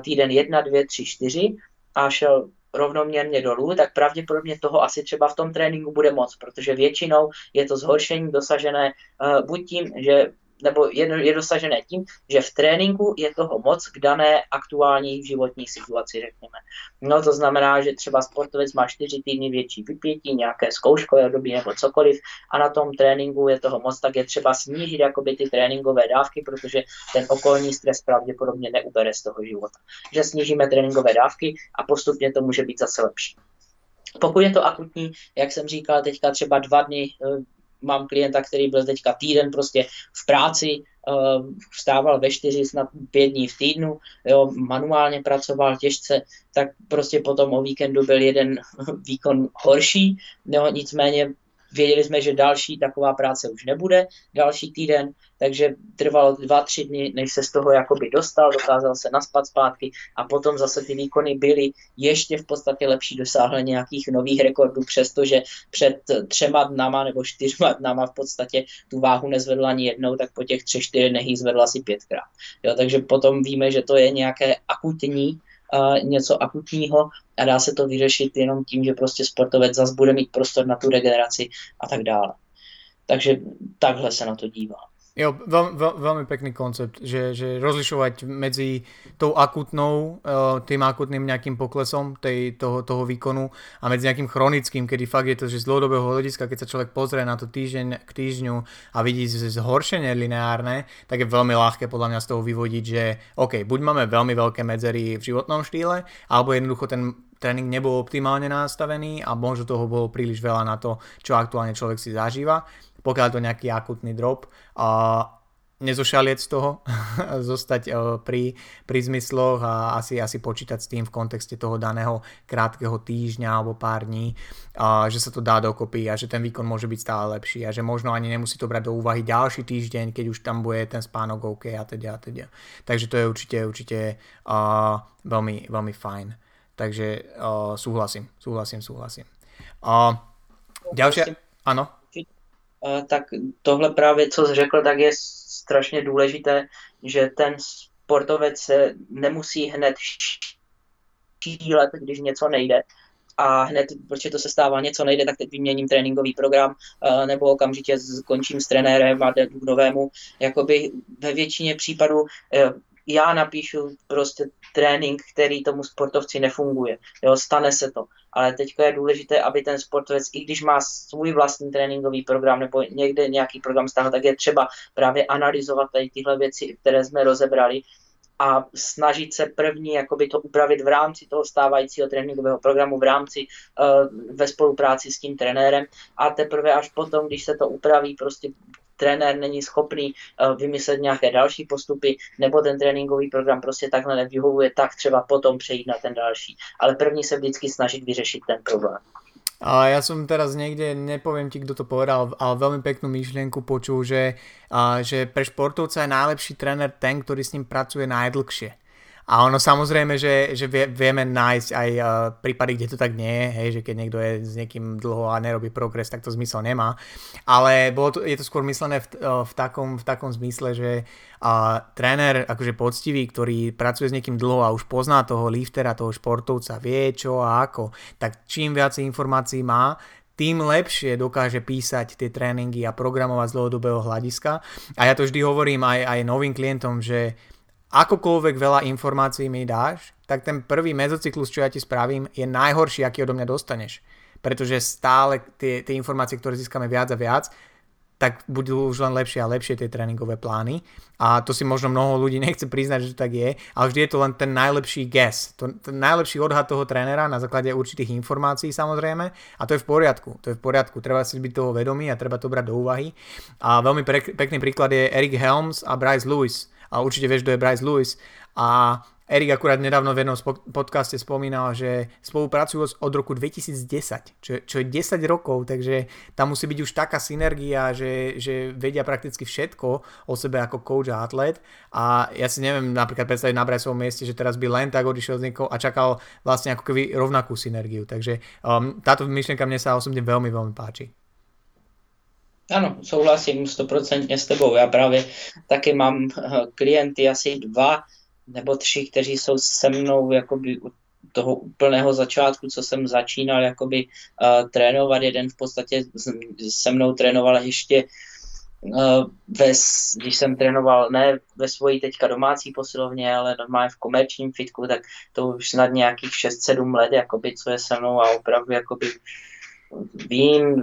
týden 1, 2, 3, 4 a šel rovnoměrně dolů, tak pravděpodobně toho asi třeba v tom tréninku bude moc, protože většinou je to zhoršení dosažené uh, buď tím, že nebo je, je dosažené tím, že v tréninku je toho moc k dané aktuální životní situaci, řekněme. No to znamená, že třeba sportovec má čtyři týdny větší vypětí, nějaké zkouškové doby nebo cokoliv a na tom tréninku je toho moc, tak je třeba snížit jakoby ty tréninkové dávky, protože ten okolní stres pravděpodobně neubere z toho života. Že snížíme tréninkové dávky a postupně to může být zase lepší. Pokud je to akutní, jak jsem říkal, teďka třeba dva dny eh, mám klienta, který byl teďka týden prostě v práci, uh, vstával ve čtyři, snad pět dní v týdnu, jo, manuálně pracoval těžce, tak prostě potom o víkendu byl jeden výkon horší, jo, nicméně Věděli jsme, že další taková práce už nebude, další týden, takže trvalo dva, tři dny, než se z toho jakoby dostal, dokázal se naspat zpátky a potom zase ty výkony byly ještě v podstatě lepší, dosáhl nějakých nových rekordů, přestože před třema dnama nebo čtyřma dnama v podstatě tu váhu nezvedla ani jednou, tak po těch třech, čtyři dnech ji zvedla asi pětkrát. Jo, takže potom víme, že to je nějaké akutní něco akutního a dá se to vyřešit jenom tím, že prostě sportovec zase bude mít prostor na tu regeneraci a tak dále. Takže takhle se na to dívám. Jo, veľ, veľ, veľmi pekný koncept, že, že rozlišovať medzi tou akutnou, uh, tým akutným nejakým poklesom tej, toho, toho výkonu a medzi nejakým chronickým, kedy fakt je to, že z dlhodobého hľadiska, keď sa človek pozrie na to týždeň k týždňu a vidí zhoršenie lineárne, tak je veľmi ľahké podľa mňa z toho vyvodiť, že OK, buď máme veľmi veľké medzery v životnom štýle, alebo jednoducho ten tréning nebol optimálne nastavený a možno toho bolo príliš veľa na to, čo aktuálne človek si zažíva pokiaľ to nejaký akutný drop a nezošaliec z toho, zostať e, pri, pri zmysloch a asi, asi počítať s tým v kontexte toho daného krátkeho týždňa alebo pár dní, a že sa to dá dokopy a že ten výkon môže byť stále lepší a že možno ani nemusí to brať do úvahy ďalší týždeň, keď už tam bude ten spánok OK a teda a teda. Takže to je určite, určite uh, veľmi, veľmi fajn. Takže uh, súhlasím, súhlasím, súhlasím. Uh, ďalšia, áno tak tohle právě, co jsi řekl, tak je strašně důležité, že ten sportovec se nemusí hned šílet, když něco nejde, a hned, protože to se stává, něco nejde, tak teď vyměním tréninkový program, nebo okamžitě skončím s trenérem a jdu k novému. Jakoby ve většině případů e, já napíšu prostě trénink, který tomu sportovci nefunguje. Jo, stane se to. Ale teď je důležité, aby ten sportovec, i když má svůj vlastní tréninkový program nebo někde nějaký program stáhl, tak je třeba právě analyzovat tady tyhle věci, které jsme rozebrali a snažit se první jakoby to upravit v rámci toho stávajícího tréninkového programu, v rámci uh, ve spolupráci s tím trenérem a teprve až potom, když se to upraví, prostě trenér není schopný uh, vymyslet nějaké další postupy, nebo ten tréninkový program prostě takhle nevyhovuje, tak třeba potom přejít na ten další. Ale první se vždycky snažit vyřešit ten problém. A ja som teraz niekde, nepoviem ti, kto to povedal, ale veľmi peknú myšlienku počul, že, a, že pre športovca je najlepší tréner ten, ktorý s ním pracuje najdlhšie. A ono samozrejme, že, že vie, vieme nájsť aj uh, prípady, kde to tak nie je, hej, že keď niekto je s niekým dlho a nerobí progres, tak to zmysel nemá. Ale bolo to, je to skôr myslené v, uh, v, takom, v takom zmysle, že uh, tréner akože poctivý, ktorý pracuje s niekým dlho a už pozná toho liftera, toho športovca, vie čo a ako, tak čím viac informácií má, tým lepšie dokáže písať tie tréningy a programovať z dlhodobého hľadiska. A ja to vždy hovorím aj, aj novým klientom, že akokoľvek veľa informácií mi dáš, tak ten prvý mezocyklus, čo ja ti spravím, je najhorší, aký odo mňa dostaneš. Pretože stále tie, tie informácie, ktoré získame viac a viac, tak budú už len lepšie a lepšie tie tréningové plány. A to si možno mnoho ľudí nechce priznať, že to tak je, ale vždy je to len ten najlepší guess, to, ten najlepší odhad toho trénera na základe určitých informácií samozrejme a to je v poriadku, to je v poriadku, treba si byť toho vedomý a treba to brať do úvahy. A veľmi pekný príklad je Eric Helms a Bryce Lewis a určite vieš, kto je Bryce Lewis. A Erik akurát nedávno v jednom podcaste spomínal, že spolupracujú od roku 2010, čo, čo je 10 rokov, takže tam musí byť už taká synergia, že, že vedia prakticky všetko o sebe ako coach a atlet. A ja si neviem napríklad predstaviť na Bryceovom mieste, že teraz by len tak odišiel z niekoho a čakal vlastne ako keby rovnakú synergiu, takže um, táto myšlienka mne sa osobne veľmi, veľmi páči. Ano, souhlasím stoprocentně s tebou. Já právě taky mám eh, klienty asi dva nebo tři, kteří jsou se mnou jakoby u toho úplného začátku, co jsem začínal jakoby uh, trénovat. Jeden v podstatě se mnou trénoval ještě uh, ve, když jsem trénoval ne ve svojí teďka domácí posilovně, ale normálně v komerčním fitku, tak to už snad nějakých 6-7 let, jakoby, co je se mnou a opravdu jakoby vím,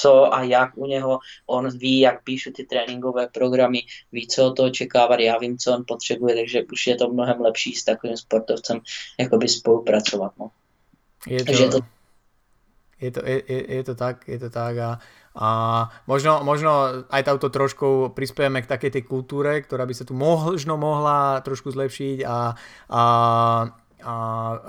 co a jak u něho, on ví, jak píšu ty tréninkové programy, ví, co od toho očekávat, já vím, co on potřebuje, takže už je to mnohem lepší s takovým sportovcem jakoby spolupracovat. No. Je to, to... Je, to, je, je, to tak, je to tak a, a možno, možno aj touto trošku prispieme k takej tej kultúre, ktorá by sa tu možno mohla trošku zlepšiť a, a a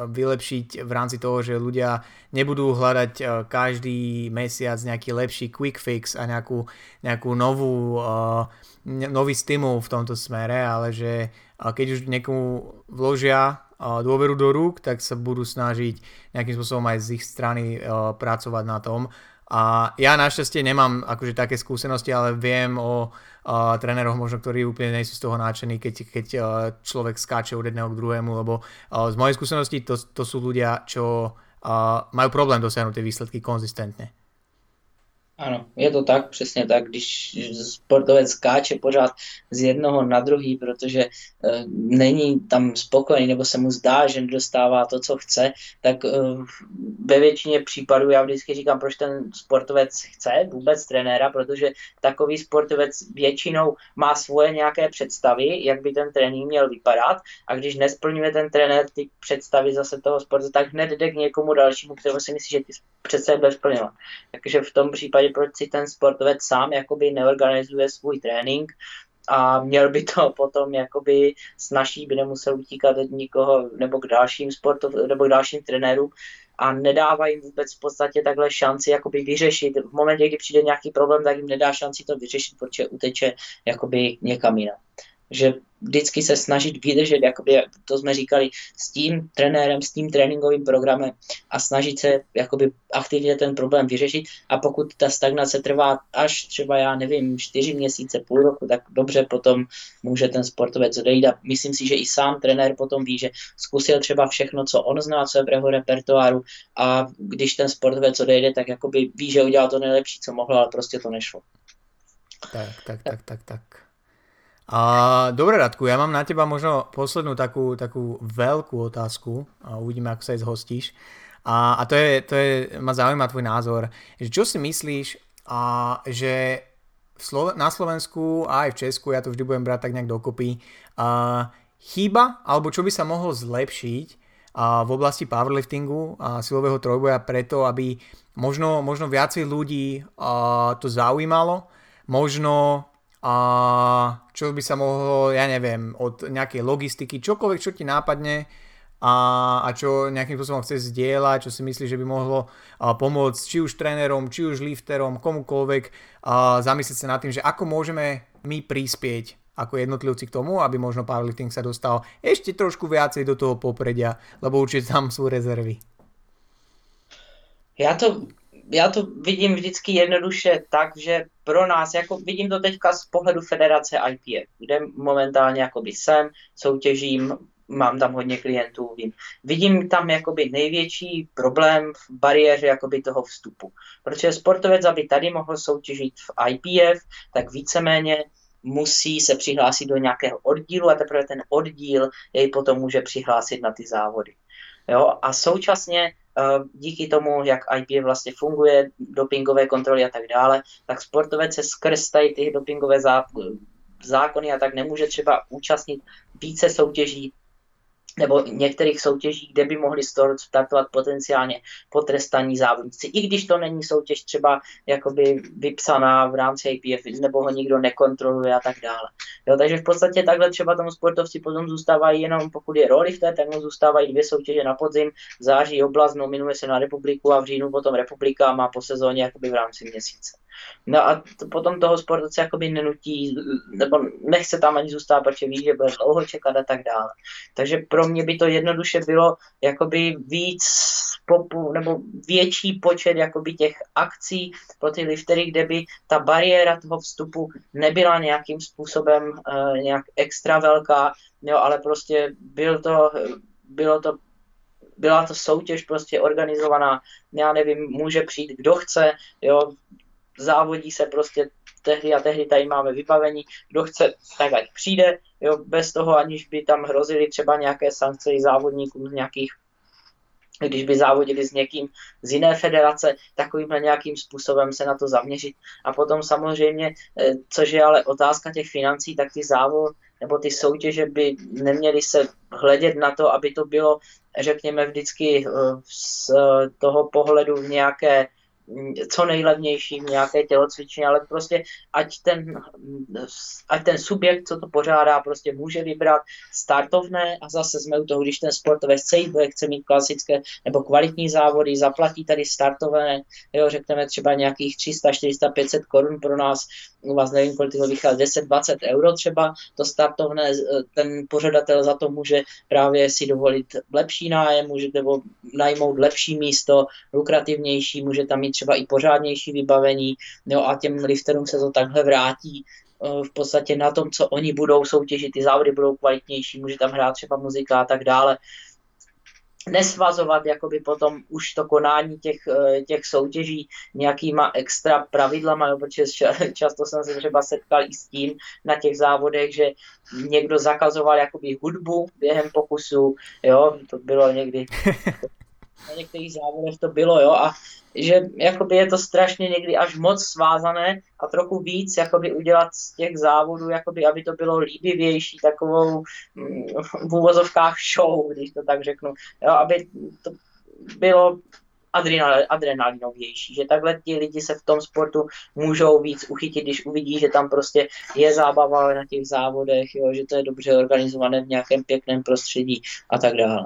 vylepšiť v rámci toho, že ľudia nebudú hľadať e, každý mesiac nejaký lepší quick fix a nejakú, nejakú novú, uh, nový stimul v tomto smere, ale že keď už niekomu vložia dôveru do rúk, tak sa budú snažiť nejakým spôsobom aj z ich strany pracovať na tom. A ja našťastie nemám akože také skúsenosti, ale viem o uh, tréneroch možno, ktorí úplne nejsú z toho náčení, keď, keď uh, človek skáče od jedného k druhému, lebo uh, z mojej skúsenosti to, to sú ľudia, čo uh, majú problém dosiahnuť tie výsledky konzistentne. Ano, je to tak, přesně tak, když sportovec skáče pořád z jednoho na druhý, protože e, není tam spokojený nebo se mu zdá, že nedostává to, co chce, tak e, ve většině případů já vždycky říkám, proč ten sportovec chce vůbec trenéra, protože takový sportovec většinou má svoje nějaké představy, jak by ten trénink měl vypadat a když nesplňuje ten trenér ty představy zase toho sportu, tak hned jde k někomu dalšímu, kterého si myslí, že ty bude splňovat. Takže v tom případě proč si ten sportovec sám jakoby neorganizuje svůj trénink a měl by to potom jakoby snaží, by nemusel utíkat od nikoho nebo k dalším sportov, nebo k dalším trenérům a nedává jim vůbec v podstatě takhle šanci jakoby vyřešit. V momentě, kdy přijde nějaký problém, tak jim nedá šanci to vyřešit, protože uteče jakoby někam jinam. Že vždycky se snažit vydržet, jakoby, to jsme říkali, s tím trenérem, s tím tréninkovým programem a snažit se jakoby aktivně ten problém vyřešit a pokud ta stagnace trvá až třeba, já nevím, čtyři měsíce, půl roku, tak dobře potom může ten sportovec odejít a myslím si, že i sám trenér potom ví, že zkusil třeba všechno, co on zná, co je v jeho repertoáru a když ten sportovec odejde, tak jakoby ví, že udělal to nejlepší, co mohl, ale prostě to nešlo. Tak, tak, tak, tak, tak. A, dobre Radku, ja mám na teba možno poslednú takú, takú veľkú otázku a uvidíme, ako sa jej zhostíš. A, a to, je, to je, ma zaujíma tvoj názor. Že čo si myslíš, a, že Slo- na Slovensku a aj v Česku, ja to vždy budem brať tak nejak dokopy, a, chýba, alebo čo by sa mohlo zlepšiť a, v oblasti powerliftingu a silového trojboja preto, aby možno, možno viacej ľudí a, to zaujímalo, možno a čo by sa mohlo, ja neviem, od nejakej logistiky, čokoľvek, čo ti nápadne a, a čo nejakým spôsobom chce zdieľať, čo si myslí, že by mohlo pomôcť či už trénerom, či už lifterom, komukoľvek a zamyslieť sa nad tým, že ako môžeme my prispieť ako jednotlivci k tomu, aby možno powerlifting sa dostal ešte trošku viacej do toho popredia, lebo určite tam sú rezervy. Já to já to vidím vždycky jednoduše tak, že pro nás, jako vidím to teďka z pohledu federace IPF, kde momentálně jakoby jsem, soutěžím, mám tam hodně klientů, vím. Vidím tam jakoby největší problém v bariéře jakoby toho vstupu. Protože sportovec, aby tady mohl soutěžit v IPF, tak víceméně musí se přihlásit do nějakého oddílu a teprve ten oddíl jej potom může přihlásit na ty závody. Jo? A současně díky tomu, jak IP vlastně funguje, dopingové kontroly a tak dále, tak sportovec se skrz tady ty dopingové zákony a tak nemůže třeba účastnit více soutěží nebo některých soutěží, kde by mohli startovat potenciálně potrestaní závodníci. I když to není soutěž třeba jakoby vypsaná v rámci APF, nebo ho nikdo nekontroluje a tak dále. Jo, takže v podstatě takhle třeba tomu sportovci potom zůstávají jenom, pokud je roli v té, tak mu zůstávají dvě soutěže na podzim, v září oblast, nominuje se na republiku a v říjnu potom republika má po sezóně jakoby v rámci měsíce. No a to, potom toho sportovce jakoby nenutí, nebo nechce tam ani zůstat, protože ví, že bude dlouho čekat a tak dále. Takže pro mě by to jednoduše bylo jakoby víc popu, nebo větší počet jakoby těch akcí pro ty liftery, kde by ta bariéra toho vstupu nebyla nějakým způsobem uh, nějak extra velká, jo, ale prostě byl to, bylo to byla to soutěž prostě organizovaná, já nevím, může přijít kdo chce, jo, závodí se prostě tehdy a tehdy tady máme vybavení, kdo chce, tak ať přijde, jo, bez toho, aniž by tam hrozily třeba nějaké sankce závodníkům z nějakých když by závodili s někým z jiné federace, takovýmhle nějakým způsobem se na to zaměřit. A potom samozřejmě, eh, což je ale otázka těch financí, tak ty závod nebo ty soutěže by neměly se hledět na to, aby to bylo, řekněme, vždycky eh, z toho pohledu nějaké co nejlevnější v nějaké tělocvičně, ale prostě ať ten, ať ten subjekt, co to pořádá, prostě může vybrat startovné a zase jsme u toho, když ten sportovec chce chce mít klasické nebo kvalitní závody, zaplatí tady startové, jo, řekneme třeba nějakých 300, 400, 500 korun pro nás, u vás nevím, kolik to vychází, 10, 20 euro třeba, to startovné, ten pořadatel za to může právě si dovolit lepší nájem, může nebo najmout lepší místo, lukrativnější, může tam mít třeba i pořádnější vybavení, jo, a těm lifterům se to takhle vrátí eh, v podstatě na tom, co oni budou soutěžit, ty závody budou kvalitnější, může tam hrát třeba muzika a tak dále. Nesvazovat jakoby potom už to konání těch, eh, těch soutěží nějakýma extra pravidlama, jo, protože často jsem se třeba setkal i s tím na těch závodech, že někdo zakazoval jakoby hudbu během pokusu, jo, to bylo někdy na některých závodech to bylo, jo, a že jakoby je to strašně někdy až moc svázané a trochu víc jakoby udělat z těch závodů, jakoby, aby to bylo líbivější, takovou mm, v úvozovkách show, když to tak řeknu, jo, aby to bylo adrenal, adrenalinovější, že takhle ti lidi se v tom sportu můžou víc uchytit, když uvidí, že tam prostě je zábava na těch závodech, jo, že to je dobře organizované v nějakém pěkném prostředí a tak dále.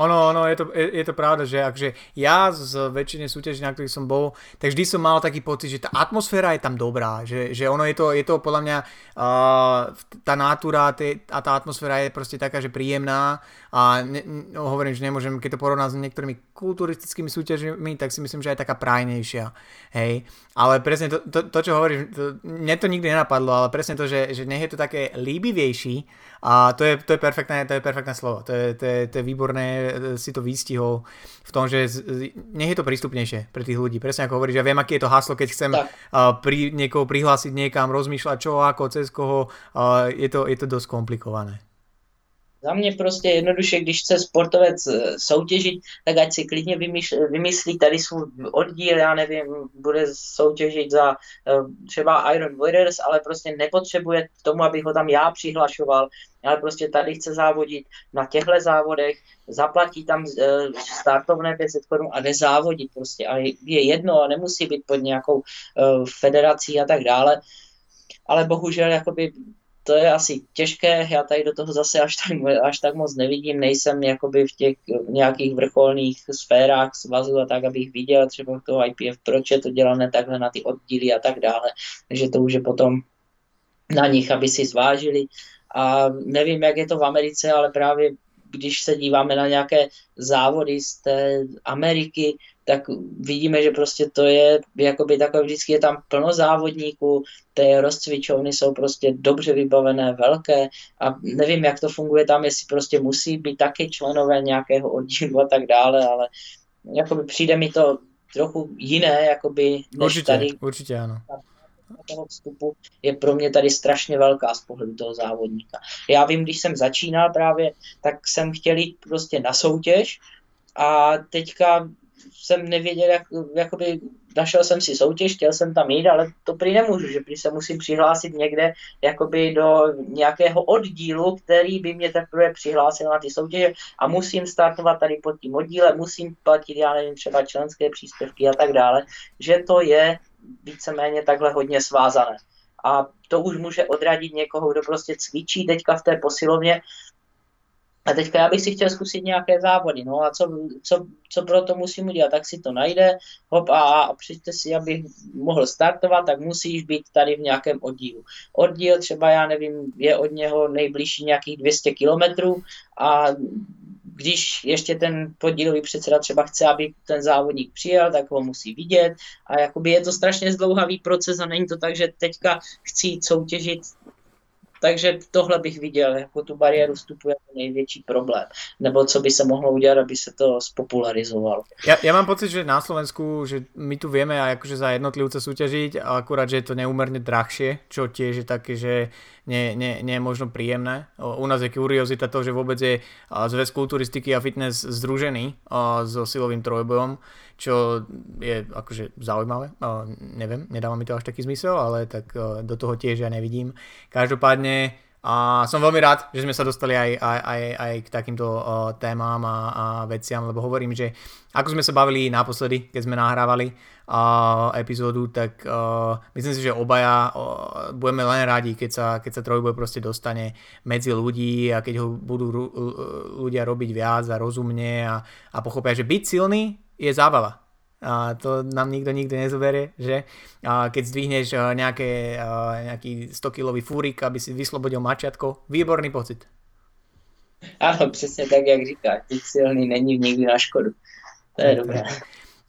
Ono, ono, je to, je, je to pravda, že akže ja z väčšine súťaží, na ktorých som bol, tak vždy som mal taký pocit, že tá atmosféra je tam dobrá, že, že ono je to, je to podľa mňa uh, tá natúra a tá atmosféra je proste taká, že príjemná a ne, no, hovorím, že nemôžem, keď to porovnám s niektorými kulturistickými súťažmi, tak si myslím, že aj taká prajnejšia, hej. Ale presne to, to, to čo hovoríš, to, mne to nikdy nenapadlo, ale presne to, že, že nech je to také líbivejší a to je, to je perfektné, to je perfektné slovo, to je, to je, to je výborné e, si to vystihol v tom, že nech je to prístupnejšie pre tých ľudí. Presne ako hovoríš, ja viem, aké je to haslo, keď chcem uh, pri, niekoho prihlásiť niekam, rozmýšľať čo, ako, cez koho, uh, je, to, je to dosť komplikované. Za mě prostě jednoduše, když chce sportovec eh, soutěžit, tak ať si klidně vymyslí tady svůj oddíl, já nevím, bude soutěžit za eh, třeba Iron Warriors, ale prostě nepotřebuje k tomu, abych ho tam já přihlašoval, ale prostě tady chce závodit na těchto závodech, zaplatí tam eh, startovné 500 korun a jde závodit prostě. A je jedno a nemusí být pod nějakou federací a tak dále. Ale bohužel jakoby to je asi těžké, já tady do toho zase až tak, až tak moc nevidím, nejsem jakoby v těch nějakých vrcholných sférách svazu a tak, abych viděl třeba toho IPF, proč je to dělané takhle na ty oddíly a tak dále, takže to už je potom na nich, aby si zvážili. A nevím, jak je to v Americe, ale právě když se díváme na nějaké závody z té Ameriky, tak vidíme, že prostě to je jakoby takové, vždycky je tam plno závodníků, ty rozcvičovny jsou prostě dobře vybavené, velké a nevím, jak to funguje tam, jestli prostě musí být taky členové nějakého oddílu a tak dále, ale jakoby přijde mi to trochu jiné, jakoby, než určitě, tady. Určitě ano. Toho vstupu je pro mě tady strašně velká z pohledu toho závodníka. Já vím, když jsem začínal právě, tak jsem chtěl jít prostě na soutěž a teďka jsem nevěděl, jak, jakoby našel jsem si soutěž, chtěl jsem tam jít, ale to prý nemůžu, že prý se musím přihlásit někde jakoby do nějakého oddílu, který by mě teprve přihlásil na ty soutěže a musím startovat tady pod tím oddílem, musím platit, já nevím, třeba členské příspěvky a tak dále, že to je víceméně takhle hodně svázané. A to už může odradit někoho, kdo prostě cvičí teďka v té posilovně a teďka já bych si chtěl zkusit nějaké závody, no a co, co, co pro to musím udělat, tak si to najde, hop a, a přijďte si, abych mohl startovat, tak musíš být tady v nějakém oddílu. Oddíl třeba, já nevím, je od něho nejbližší nějakých 200 kilometrů a když ještě ten podílový předseda třeba chce, aby ten závodník přijel, tak ho musí vidět a jakoby je to strašně zdlouhavý proces a není to tak, že teďka chci soutěžit takže tohle bych viděl jako tu bariéru vstupu jako největší problém. Nebo co by se mohlo udělat, aby se to spopularizovalo. Ja, ja mám pocit, že na Slovensku, že my tu vieme akože za jednotlivce súťažiť, ale akurát, že je to neúmerne drahšie, čo tiež je také, že nie, nie, nie je možno príjemné. U nás je kuriozita to, že vôbec je zväz kulturistiky a fitness združený so silovým trojbojom, čo je akože zaujímavé. Neviem, nedáva mi to až taký zmysel, ale tak do toho tiež ja nevidím. Každopádne a som veľmi rád, že sme sa dostali aj, aj, aj, aj k takýmto témam a, a veciam, lebo hovorím, že ako sme sa bavili naposledy, keď sme nahrávali uh, epizódu, tak uh, myslím si, že obaja uh, budeme len radi, keď sa, keď sa trojboj proste dostane medzi ľudí a keď ho budú ru, ľudia robiť viac a rozumne a, a pochopia, že byť silný je zábava. A to nám nikto nikdy nezoberie, že a keď zdvihneš nejaké, nejaký 100-kilový fúrik, aby si vyslobodil mačiatko, výborný pocit. Ano, přesně tak, jak říkáš, být silný není nikdy na škodu. To je dobré.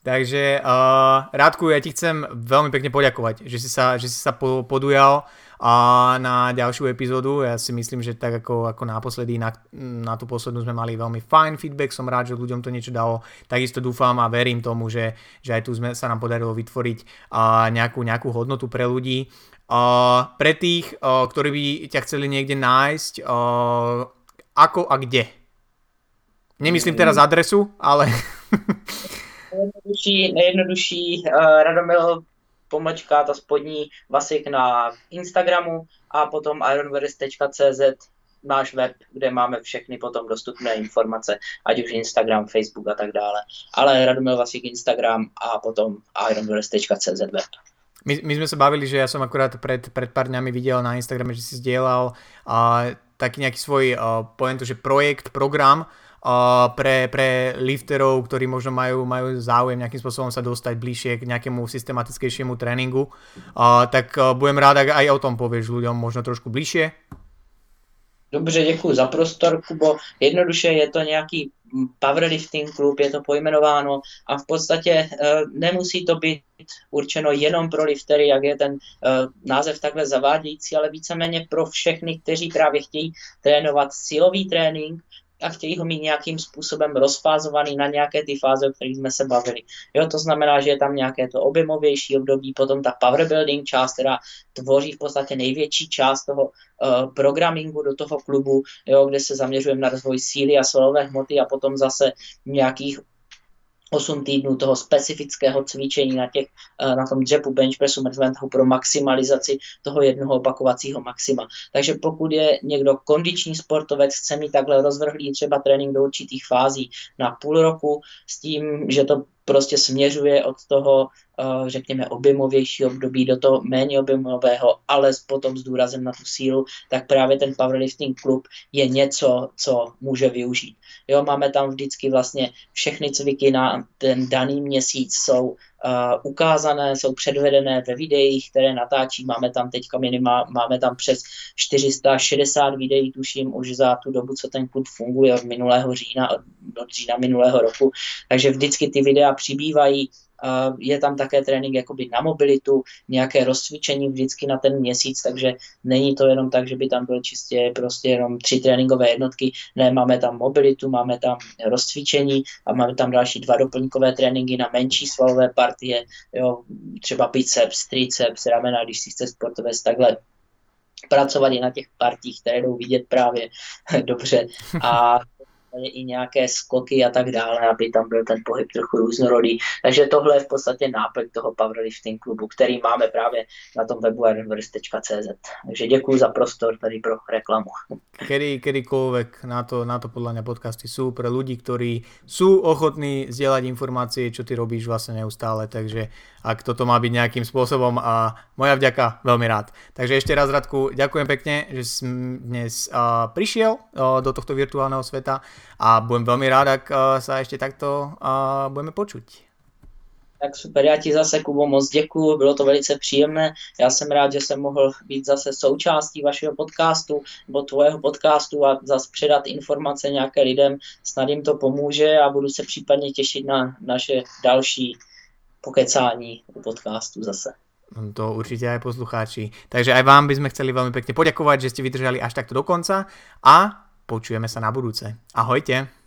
Takže uh, Rádku, ja ti chcem veľmi pekne poďakovať, že si sa, že si sa podujal a na ďalšiu epizódu. Ja si myslím, že tak ako, ako naposledy na, na tú poslednú sme mali veľmi fajn feedback, som rád, že ľuďom to niečo dalo. Takisto dúfam a verím tomu, že, že aj tu sme, sa nám podarilo vytvoriť uh, nejakú, nejakú hodnotu pre ľudí. Uh, pre tých, uh, ktorí by ťa chceli niekde nájsť, uh, ako a kde? Nemyslím teraz adresu, ale... nejjednodušší, nejjednodušší uh, Radomil pomlčka, ta spodní Vasik na Instagramu a potom ironverse.cz náš web, kde máme všechny potom dostupné informace, ať už Instagram, Facebook a tak dále. Ale Radomil Vasik Instagram a potom ironverse.cz web. My, my sme sa bavili, že ja som akurát pred, pred pár dňami videl na Instagrame, že si zdieľal uh, taký nejaký svoj, uh, poviem to, že projekt, program, pre, pre lifterov, ktorí možno majú, majú záujem nejakým spôsobom sa dostať bližšie k nejakému systematickejšiemu tréningu, tak budem rád, ak aj o tom povieš ľuďom možno trošku bližšie. Dobře, děkuji za prostor, Kubo. Jednoduše je to nějaký powerlifting klub, je to pojmenováno a v podstatě e, nemusí to být určeno jenom pro liftery, jak je ten e, název takhle zavádějící, ale víceméně pro všechny, kteří právě chtějí trénovat silový trénink, a chtějí ho mít nějakým způsobem rozfázovaný na nějaké ty fáze, o kterých jsme se bavili. Jo, to znamená, že je tam nějaké to objemovější období, potom ta power building část, která tvoří v podstatě největší část toho uh, programmingu do toho klubu, jo, kde se zaměřujeme na rozvoj síly a svalové hmoty a potom zase nějakých 8 týdnů toho specifického cvičení na, těch, eh, na tom dřepu bench pressu mrtventou pro maximalizaci toho jednoho opakovacího maxima. Takže pokud je někdo kondiční sportovec, chce mít takhle rozvrhlý třeba trénink do určitých fází na půl roku s tím, že to prostě směřuje od toho, eh, řekněme, objemovějšího období do toho méně objemového, ale potom s důrazem na tu sílu, tak právě ten powerlifting klub je něco, co může využít. Jo, máme tam vždycky vlastně všechny cviky na ten daný měsíc jsou uh, ukázané, jsou předvedené ve videích, které natáčí. Máme tam teďka minima, máme tam přes 460 videí, tuším, už za tu dobu, co ten klub funguje od minulého října, od, od října minulého roku. Takže vždycky ty videa přibývají, je tam také trénink jakoby na mobilitu, nějaké rozcvičení vždycky na ten měsíc, takže není to jenom tak, že by tam byl čistě prostě jenom tři tréninkové jednotky, ne, máme tam mobilitu, máme tam rozcvičení a máme tam další dva doplňkové tréninky na menší svalové partie, jo, třeba biceps, triceps, ramena, když si chce sportovec takhle. Pracovat i na těch partích, které jdou vidět právě dobře. A i nějaké skoky a tak dále, aby tam byl ten pohyb trochu různorodý. Takže tohle je v podstatě náplň toho powerlifting klubu, který máme právě na tom webu ironverse.cz. Takže děkuji za prostor tady pro reklamu. Kedy, kedykoľvek na to, na to podľa mňa podcasty sú pre ľudí, ktorí sú ochotní zdieľať informácie, čo ty robíš vlastne neustále, takže ak toto má byť nejakým spôsobom a moja vďaka, veľmi rád. Takže ešte raz Radku, ďakujem pekne, že si dnes prišiel do tohto virtuálneho sveta a budem veľmi rád, ak uh, sa ešte takto uh, budeme počuť. Tak super, já ti zase, Kubo, moc děkuju, bylo to velice příjemné. Já jsem rád, že jsem mohl být zase součástí vašeho podcastu nebo tvého podcastu a zase předat informace nějaké lidem, snad jim to pomůže a budu se případně těšit na naše další pokecání u podcastu zase. To určite aj poslucháči. Takže aj vám by sme chceli veľmi pekne poďakovať, že ste vydržali až takto do konca a počujeme sa na budúce. Ahojte.